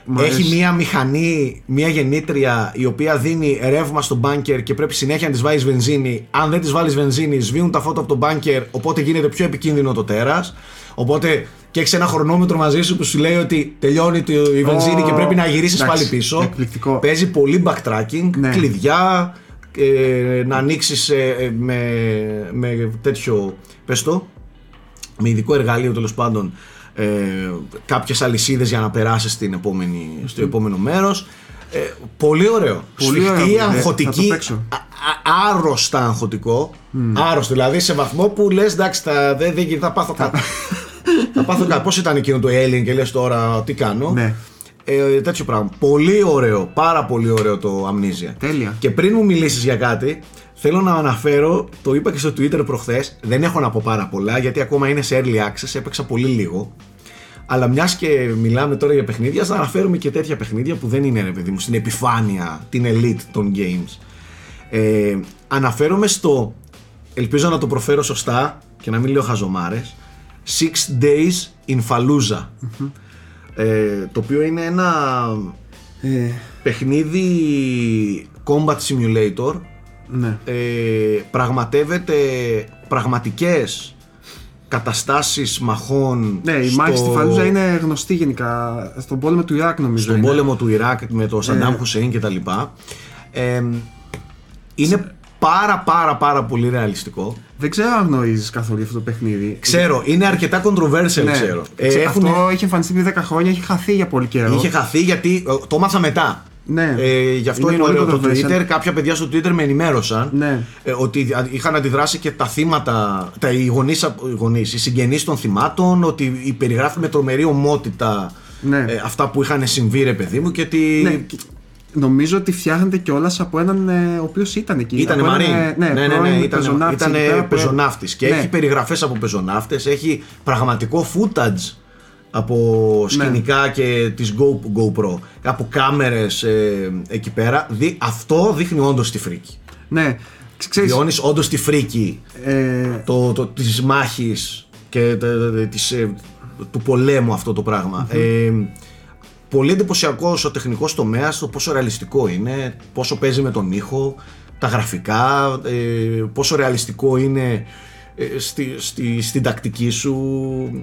Μ' Έχει αρέσει. μία μηχανή, μία γεννήτρια η οποία δίνει ρεύμα στο μπάνκερ και πρέπει συνέχεια να της βάλει βενζίνη. Αν δεν της βάλεις βενζίνη, σβήνουν τα φώτα από το μπάνκερ, οπότε γίνεται πιο επικίνδυνο το τέρας. Οπότε και έχεις ένα χρονόμετρο μαζί σου που σου λέει ότι τελειώνει το- η βενζίνη Ω, και πρέπει να γυρίσεις εντάξει, πάλι πίσω. εκπληκτικό. Παίζει πολύ backtracking, Ναι. κλειδιά, ε, να ανοίξεις με, με τέτοιο. Πες το, με ειδικό εργαλείο τέλος πάντων ε, κάποιες αλυσίδες για να περάσεις στην επόμενη, στο επόμενο μέρος. Ε, πολύ ωραίο. Πολύ Σφιχτή, ωραίο, ε, θα το αγχωτική παίξω. α- α- άρρωστα αγχωτικό. Άρρωστο. Δηλαδή σε βαθμό που λες εντάξει θα, δεν, δεν, θα πάθω κάτι. Θα πάθω κάτι. Πως ήταν εκείνο το Alien και λες τώρα τι κάνω; Ναι. ε, τέτοιο πράγμα. Πολύ ωραίο. Πάρα πολύ ωραίο το Amnesia. Τέλεια. και πριν μου μιλήσεις για κάτι, θέλω να αναφέρω, το είπα και στο Twitter προχθές, δεν έχω να πω πάρα πολλά γιατί ακόμα είναι σε early access, έπαιξα πολύ λίγο. Αλλά μιας και μιλάμε τώρα για παιχνίδια, θα αναφέρουμε και τέτοια παιχνίδια που δεν είναι ρε παιδί μου, στην επιφάνεια, την elite των games. Ε, αναφέρομαι στο, ελπίζω να το προφέρω σωστά και να μην λέω χαζομάρες, Six Days in Fallujah. Ε, το οποίο είναι ένα Ε, παιχνίδι Combat Simulator ναι. ε, πραγματεύεται πραγματικές καταστάσεις μαχών Ναι, η μάχη στη Φαλούζα είναι γνωστή γενικά. Στον πόλεμο του Ιράκ νομίζω. στον είναι. πόλεμο του Ιράκ με το Σαντάμ Χουσέιν και τα λοιπά ε, είναι πάρα πάρα πάρα πολύ ρεαλιστικό Δεν ξέρω αν γνωρίζεις καθόλου αυτό το παιχνίδι. ξέρω είναι αρκετά controversial Ναι. ξέρω Ε, Ξέ- έχουν- Αυτό είχε εμφανιστεί πριν 10 χρόνια, έχει χαθεί για πολύ καιρό. είχε χαθεί γιατί ε, το έμαθα μετά Ναι. Ε, γι' αυτό Είναι είναι, πολύ ωραίο το controversial. Twitter. Κάποια παιδιά στο Twitter με ενημέρωσαν Ναι. ε, ότι α- είχαν αντιδράσει και τα θύματα, τα, οι, γονείς, απ- οι, γονείς, οι συγγενείς των θυμάτων, ότι η περιγράφει με τρομερή ομότητα Ναι. ε, αυτά που είχαν συμβεί ρε παιδί μου και ότι Ναι, και νομίζω ότι φτιάχνεται κιόλας από έναν ε, ο οποίος ήταν εκεί. Ήταν Από έναν, Μαρίν. ε, Ναι, ναι, ναι, πρώην ήταν, πεζοναύτης ήταν εκεί πέρα που- πεζοναύτης και Ναι. έχει περιγραφές από πεζοναύτες, έχει πραγματικό footage από Ναι. σκηνικά και της Go, GoPro, από κάμερες ε, εκεί πέρα. Δι- αυτό δείχνει όντως τη φρίκη. Ναι, Ξ- ξέρεις, Βιώνεις όντως τη φρίκη ε, το, το, της μάχης και τε- τε- τε- της, ε, του πολέμου αυτό το πραγμα Ε, πολύ εντυπωσιακό ο τεχνικός τομέας, το πόσο ρεαλιστικό είναι, πόσο παίζει με τον ήχο, τα γραφικά, ε, πόσο ρεαλιστικό είναι ε, στη, στη, στην τακτική σου.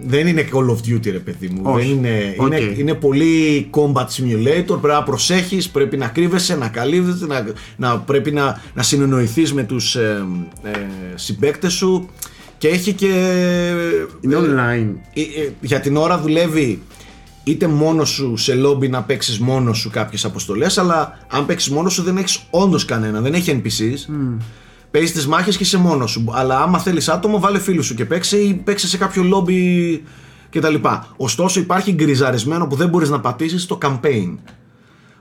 Δεν είναι Call of Duty ρε παιδί μου. Όχι. Δεν είναι, Οκ. είναι, είναι πολύ combat simulator, πρέπει να προσέχεις, πρέπει να κρύβεσαι, να καλύπτεσαι, να, να πρέπει να, να συνεννοηθείς με τους ε, ε, συμπαίκτες σου και έχει και... είναι ε, online. ε, ε, για την ώρα δουλεύει είτε μόνος σου σε λόμπι να παίξεις μόνος σου κάποιες αποστολές, αλλά αν παίξεις μόνος σου δεν έχεις όντως κανένα, δεν έχει NPCs. Παίζεις τις μάχες και είσαι μόνος σου. Αλλά άμα θέλεις άτομο, βάλε φίλους σου και παίξει ή παίξει σε κάποιο λόμπι κτλ. Ωστόσο, υπάρχει γκριζαρισμένο που δεν μπορείς να πατήσεις το campaign.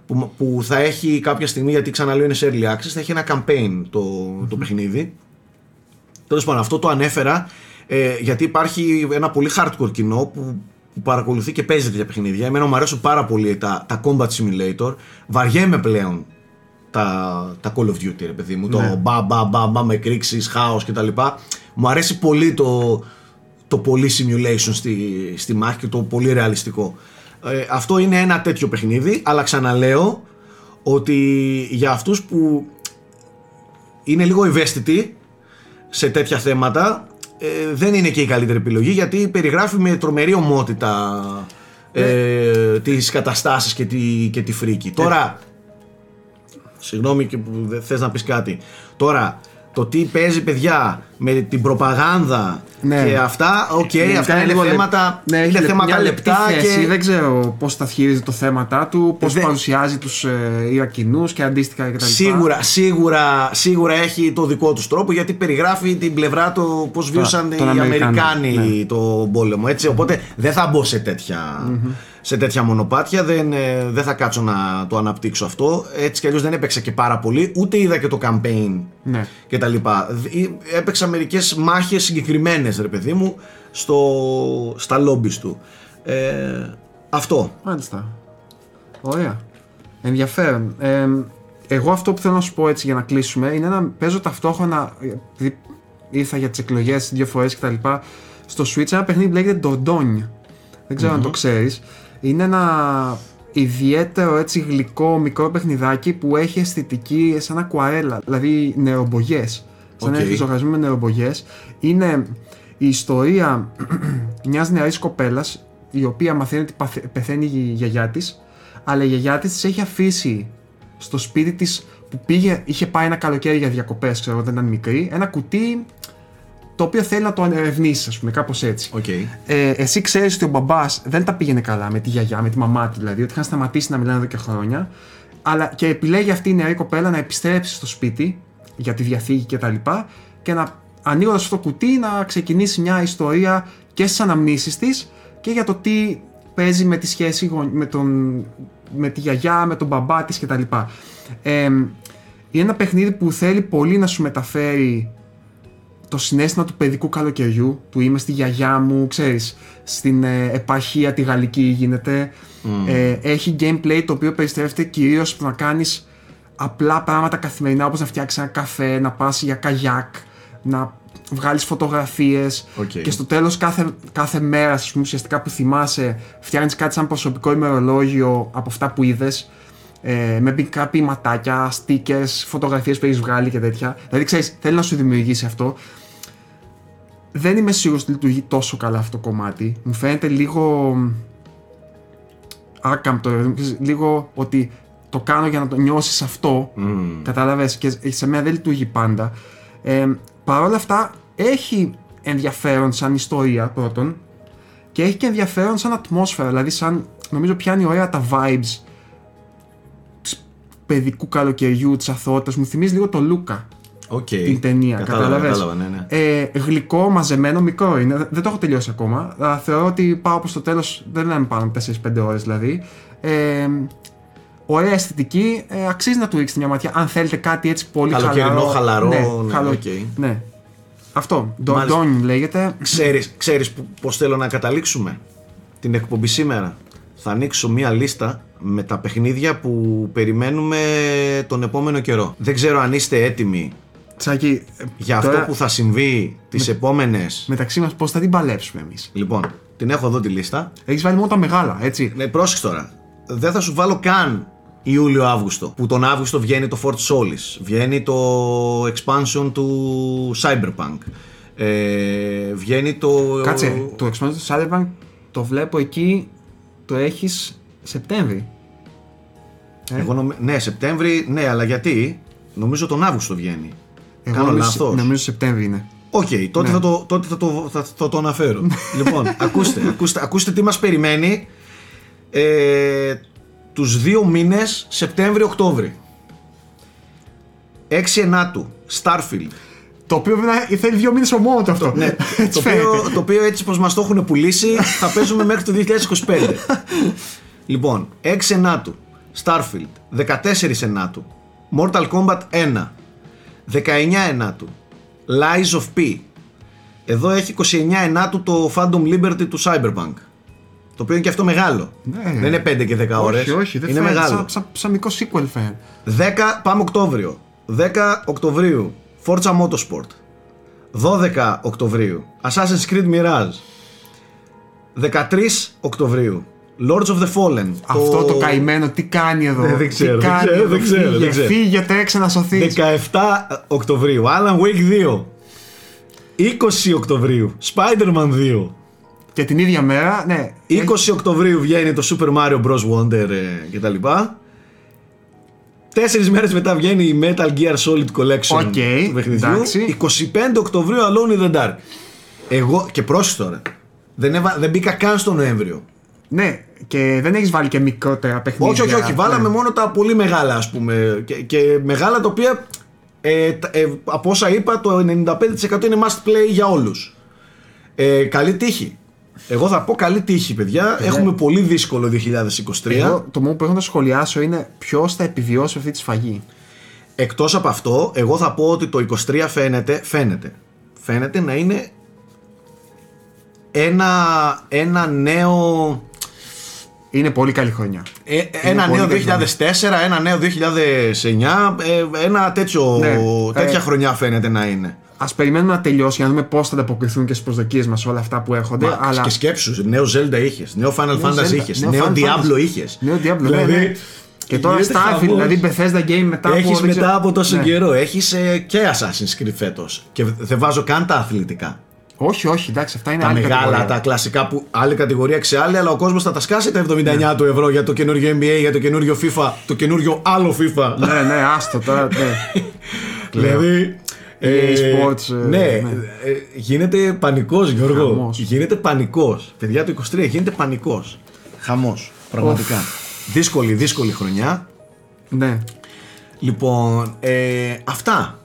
Που, που θα έχει κάποια στιγμή, γιατί ξαναλέω είναι σε early access, θα έχει ένα campaign το, το παιχνίδι. Τέλος πάντων, αυτό το ανέφερα ε, γιατί υπάρχει ένα πολύ hardcore κοινό που, που παρακολουθεί και παίζει τέτοια παιχνίδια. Εμένα μου αρέσουν πάρα πολύ τα, τα Combat Simulator. Βαριέμαι πλέον τα, τα Call of Duty, ρε παιδί μου. Το μπα μπα μπα μπα με εκρήξεις, χάος κτλ. Μου αρέσει πολύ το, το πολύ simulation στη, στη μάχη και το πολύ ρεαλιστικό. Ε, αυτό είναι ένα τέτοιο παιχνίδι, αλλά ξαναλέω ότι για αυτούς που είναι λίγο ευαίσθητοι σε τέτοια θέματα ε, δεν είναι και η καλύτερη επιλογή γιατί περιγράφει με τρομερή ωμότητα ε, τις καταστάσεις και τη, και τη φρίκη. Τώρα, συγγνώμη και που δεν θες να πεις κάτι, τώρα το τι παίζει παιδιά με την προπαγάνδα Ναι. και αυτά, οκ, Γενικά αυτά είναι λίγο λεπ- θέματα, ναι, έχει είναι λεπ- θέματα μια λεπτή λεπτά θέση. και Δεν ξέρω πώς τα χειρίζεται το θέματα του, πώς Δεν- παρουσιάζει τους ε, Ιρακινούς και αντίστοιχα κτλ. Σίγουρα, σίγουρα, σίγουρα έχει το δικό τους τρόπο γιατί περιγράφει την πλευρά του πώς βίωσαν των οι Αμερικάνων, Αμερικάνοι ναι. το πόλεμο. Έτσι, οπότε δεν θα μπω σε τέτοια, σε τέτοια μονοπάτια, δεν, ε, δεν θα κάτσω να το αναπτύξω αυτό. Έτσι κι αλλιώς δεν έπαιξα και πάρα πολύ, ούτε είδα και το campaign Ναι. και τα λοιπά. Δ- Έπαιξα μερικές μάχες συγκεκριμένες ρε παιδί μου στο, στα λόμπις του. Ε, αυτό. Μάλιστα. Ωραία. Ενδιαφέρον. Ε, εγώ αυτό που θέλω να σου πω έτσι για να κλείσουμε είναι να παίζω ταυτόχρονα. Επειδή ήρθα για τις εκλογές δύο φορές κτλ. Στο Switch ένα παιχνίδι που λέγεται Dordogne. Δεν ξερω αν το ξέρεις. Είναι ένα ιδιαίτερο έτσι γλυκό μικρό παιχνιδάκι που έχει αισθητική σαν ακουαρέλα, δηλαδή νερομπογιές. Σαν OK. Okay. ζωγραφισμένο με νερομπογιές. Είναι η ιστορία μιας νεαρής κοπέλας η οποία μαθαίνει ότι παθ- πεθαίνει η γιαγιά της αλλά η γιαγιά της της έχει αφήσει στο σπίτι της που πήγε, είχε πάει ένα καλοκαίρι για διακοπές ξέρω όταν ήταν μικρή ένα κουτί το οποίο θέλει να το ερευνήσει, ας πούμε, κάπως έτσι. Οκ. Ε, εσύ ξέρεις ότι ο μπαμπάς δεν τα πήγαινε καλά με τη γιαγιά, με τη μαμά του δηλαδή, ότι είχαν σταματήσει να μιλάνε εδώ και χρόνια. Αλλά και επιλέγει αυτή η νεαρή κοπέλα να επιστρέψει στο σπίτι για τη διαφύγη κτλ. Και, τα λοιπά και να ανοίγοντας αυτό το κουτί να ξεκινήσει μια ιστορία και στις αναμνήσεις της και για το τι παίζει με τη σχέση γον- με, τον, με τη γιαγιά, με τον μπαμπά της κτλ. Ε, είναι ένα παιχνίδι που θέλει πολύ να σου μεταφέρει το συνέστημα του παιδικού καλοκαιριού, του είμαι στη γιαγιά μου, ξέρεις, στην ε, επαρχία τη γαλλική γίνεται. Ε, έχει gameplay το οποίο περιστρέφεται κυρίως στο να κάνεις απλά πράγματα καθημερινά όπως να φτιάξεις ένα καφέ, να πας για καγιάκ, να βγάλεις φωτογραφίες Οκ. και στο τέλος κάθε, κάθε μέρα ας πούμε, ουσιαστικά που θυμάσαι φτιάχνεις κάτι σαν προσωπικό ημερολόγιο από αυτά που είδες ε, με μικρά ποιηματάκια, stickers, φωτογραφίες που έχεις βγάλει και τέτοια. Δηλαδή, ξέρεις, θέλει να σου δημιουργήσει αυτό. Δεν είμαι σίγουρος ότι λειτουργεί τόσο καλά αυτό το κομμάτι. Μου φαίνεται λίγο άκαμπτο, δηλαδή, ξέρεις, λίγο ότι το κάνω για να το νιώσεις αυτό. Κατάλαβες και σε μένα δεν λειτουργεί πάντα. Ε, Παρ' όλα αυτά έχει ενδιαφέρον σαν ιστορία πρώτον και έχει και ενδιαφέρον σαν ατμόσφαιρα, δηλαδή σαν νομίζω πιάνει ωραία τα vibes της παιδικού καλοκαιριού, της αθωότητας, μου θυμίζει λίγο το Luca OK. την ταινία, Κατάλαβα, κατάλαβες; κατάλαβα, ναι, ναι. Ε, γλυκό, μαζεμένο, μικρό είναι. Δεν το έχω τελειώσει ακόμα. Αλλά θεωρώ ότι πάω προς το τέλος, δεν λέμε πάνω από 4-5 ώρες δηλαδή. Ε, ωραία αισθητική, ε, αξίζει να του ρίξετε μια ματιά αν θέλετε κάτι έτσι πολύ Καλοκαιρινό, χαλαρό, Ναι, ναι, χαλο- οκ. ναι. Αυτό, Μάλιστα. Dordogne λέγεται. Ξέρεις, ξέρεις που- πώς θέλω να καταλήξουμε; Την εκπομπή σήμερα. Θα ανοίξω μία λίστα με τα παιχνίδια που περιμένουμε τον επόμενο καιρό. Δεν ξέρω αν είστε έτοιμοι Τσάκη, ε, για τώρα, αυτό που θα συμβεί τις επόμενες... μεταξύ μας πώς θα την παλέψουμε εμείς. Λοιπόν, την έχω εδώ τη λίστα. Έχεις βάλει μόνο τα μεγάλα, έτσι. Ναι, πρόσεξε τώρα. Δεν θα σου βάλω καν Ιούλιο-Αύγουστο. Που τον Αύγουστο βγαίνει το Fort Solis. Βγαίνει το expansion του Cyberpunk. Ε, βγαίνει το. Κάτσε, το expansion του Cyberpunk το βλέπω εκεί, το έχεις Σεπτέμβρη. Ε, Εγώ νομι... Ναι, Σεπτέμβρη, ναι, αλλά γιατί; Νομίζω τον Αύγουστο βγαίνει. εγώ Κάνω νομίζω, λάθος. νομίζω Σεπτέμβρη είναι. Οκ, τότε, Ναι. θα, το, τότε θα, το, θα, θα το αναφέρω. λοιπόν, ακούστε, ακούστε, ακούστε τι μας περιμένει ε, τους δύο μήνες Σεπτέμβρη-Οκτώβρη. 6 Ενάτου, Starfield. Το οποίο βέβαια θέλει δύο μήνες μόνο το αυτό. Ναι, Έτσι το, φαίνεται. οποίο, το οποίο έτσι πως μας το έχουν πουλήσει θα παίζουμε μέχρι το 2025. λοιπόν, 6 Ενάτου, Starfield, 14 Ενάτου, Mortal Kombat 1, 19 Ενάτου, Lies of P. Εδώ έχει 29 Ενάτου το Phantom Liberty του Cyberpunk. Το οποίο είναι και αυτό μεγάλο. Ναι. Δεν είναι 5 και 10 ώρες. Όχι, όχι, δεν είναι φαίνεται. μεγάλο. Σαν, σαν, σαν μικρό sequel φαίνεται. 10 πάμε Οκτώβριο. 10 Οκτωβρίου Forza Motorsport. 12 Οκτωβρίου Assassin's Creed Mirage. 13 Οκτωβρίου Lords of the Fallen. Αυτό το καημένο τι κάνει εδώ; Ναι, δεν ξέρω, τι δεν κάνει ξέρω, εδώ, δεν ξέρω, φύγε, δεν ξέρω. Φύγε, τρέξε να σωθείς. 17 Οκτωβρίου Alan Wake 2. 20 Οκτωβρίου Spider-Man 2. Και την ίδια μέρα, ναι. 20 Οκτωβρίου βγαίνει το Super Mario Bros. Wonder ε, κτλ. Τέσσερις μέρες μετά βγαίνει η Metal Gear Solid Collection OK, του παιχνιδιού. εντάξει. 25 Οκτωβρίου Alone in the Dark. Εγώ και πρόσεχε τώρα. Δεν, έβα, δεν μπήκα καν στο Νοέμβριο. Ναι, και δεν έχεις βάλει και μικρότερα παιχνίδια. όχι, όχι, όχι. Βάλαμε Ναι. μόνο τα πολύ μεγάλα, ας πούμε. Και, και μεγάλα τα οποία ε, τα- ε, από όσα είπα, το 95% είναι must play για όλους. Ε, καλή τύχη. Εγώ θα πω καλή τύχη, παιδιά. Έχουμε πολύ δύσκολο 2023. Εγώ το μόνο που έχω να σχολιάσω είναι ποιος θα επιβιώσει αυτή τη σφαγή. Εκτός από αυτό, εγώ θα πω ότι το 23 φαίνεται, φαίνεται, φαίνεται να είναι ένα, ένα νέο, Είναι πολύ καλή χρονιά. ε, ένα πολύ νέο καλή 2004, ένα νέο 2009, ε, ένα τέτοιο, Ναι, τέτοια ε, χρονιά φαίνεται να είναι. Ας περιμένουμε να τελειώσει για να δούμε πώς θα ανταποκριθούν και στις προσδοκίες μας όλα αυτά που έρχονται. Μα, αλλά... Και σκέψου, νέο Zelda είχες, νέο Final Νέο Fantasy Zelda, είχες, νέο νέο Final Diablo Fantasy. είχες. Νέο Diablo, ναι, ναι. Και τώρα γίνεται Starfield, χαμός. δηλαδή Bethesda Game μετά από. Έχεις δεν μετά ξέρω- από τόσο Ναι. καιρό. Έχεις και Assassin's Creed φέτος. Και δεν βάζω καν τα αθλητικά. Όχι, όχι, εντάξει, αυτά είναι Τα άλλη μεγάλα, κατηγορία. τα κλασικά που άλλη κατηγορία ξεάλλη, αλλά ο κόσμος θα τα σκάσει τα 79 του ευρώ για το καινούριο NBA, για το καινούριο FIFA, το καινούριο άλλο FIFA. Ναι, ναι, άστο τώρα. Ναι. δηλαδή. EA Sports, ε, ναι, ναι. ε, γίνεται πανικός, Γιώργο. Χαμός. Γίνεται πανικός. Παιδιά το 23 γίνεται πανικός. Χαμός. Πραγματικά. Δύσκολη, δύσκολη χρονιά. ναι. Λοιπόν, ε, αυτά.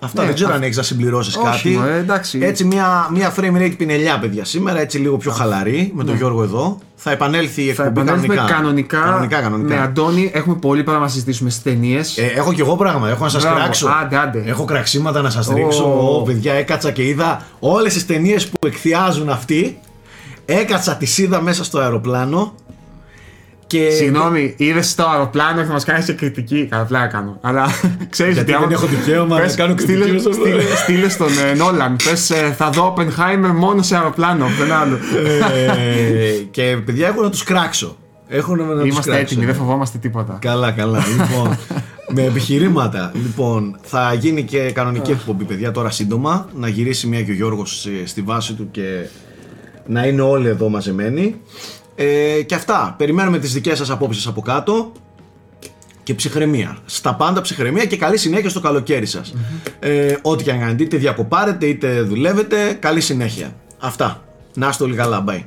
Αυτά Ναι, δεν ξέρω αυ- αν έχεις να συμπληρώσεις Όχι, κάτι. μωρέ, εντάξει. Έτσι, μια, μια frame rate πινελιά, παιδιά, σήμερα, έτσι λίγο πιο χαλαρή, με τον Γιώργο εδώ. Θα επανέλθει η Ναι. Θα εκπομπή επανέλθουμε κανονικά. κανονικά, κανονικά, κανονικά. με Αντώνη. Έχουμε πολύ πράγμα να συζητήσουμε στις ταινίες. Ε, έχω κι εγώ πράγμα, έχω να σας Μπράβο, κράξω. άντε, άντε. Έχω κραξίματα να σας Ω. ρίξω. Ω, παιδιά, έκατσα και είδα όλες τις ταινίες που εκθιάζουν αυτοί. Έκατσα, τις είδα μέσα στο αεροπλάνο. Και... Συγγνώμη, είδε στο αεροπλάνο και μας κάνει και κριτική. Καλά, πλάκα κάνω. Αλλά ξέρεις Γιατί δεν έχω δικαίωμα να κάνω κριτική Στείλε, όσο στείλε, στείλε στον ε, Νόλαν. Πες θα δω Oppenheimer μόνο σε αεροπλάνο. Δεν άλλο. ε, και παιδιά, έχω να τους κράξω. Έχω να, να τους Είμαστε κράξω. έτοιμοι, δεν φοβόμαστε τίποτα. Καλά, καλά. Λοιπόν, με επιχειρήματα. Λοιπόν, θα γίνει και κανονική εκπομπή, παιδιά, τώρα σύντομα. Να γυρίσει μια και ο Γιώργος ε, στη βάση του και να είναι όλοι εδώ μαζεμένοι. Ε, και αυτά. Περιμένουμε τις δικές σας απόψεις από κάτω. Και ψυχραιμία. Στα πάντα ψυχραιμία και καλή συνέχεια στο καλοκαίρι σας. Ε, ό,τι και αν κάνετε, είτε διακοπάρετε είτε δουλεύετε, καλή συνέχεια. Αυτά. Να είστε όλοι καλά. Bye.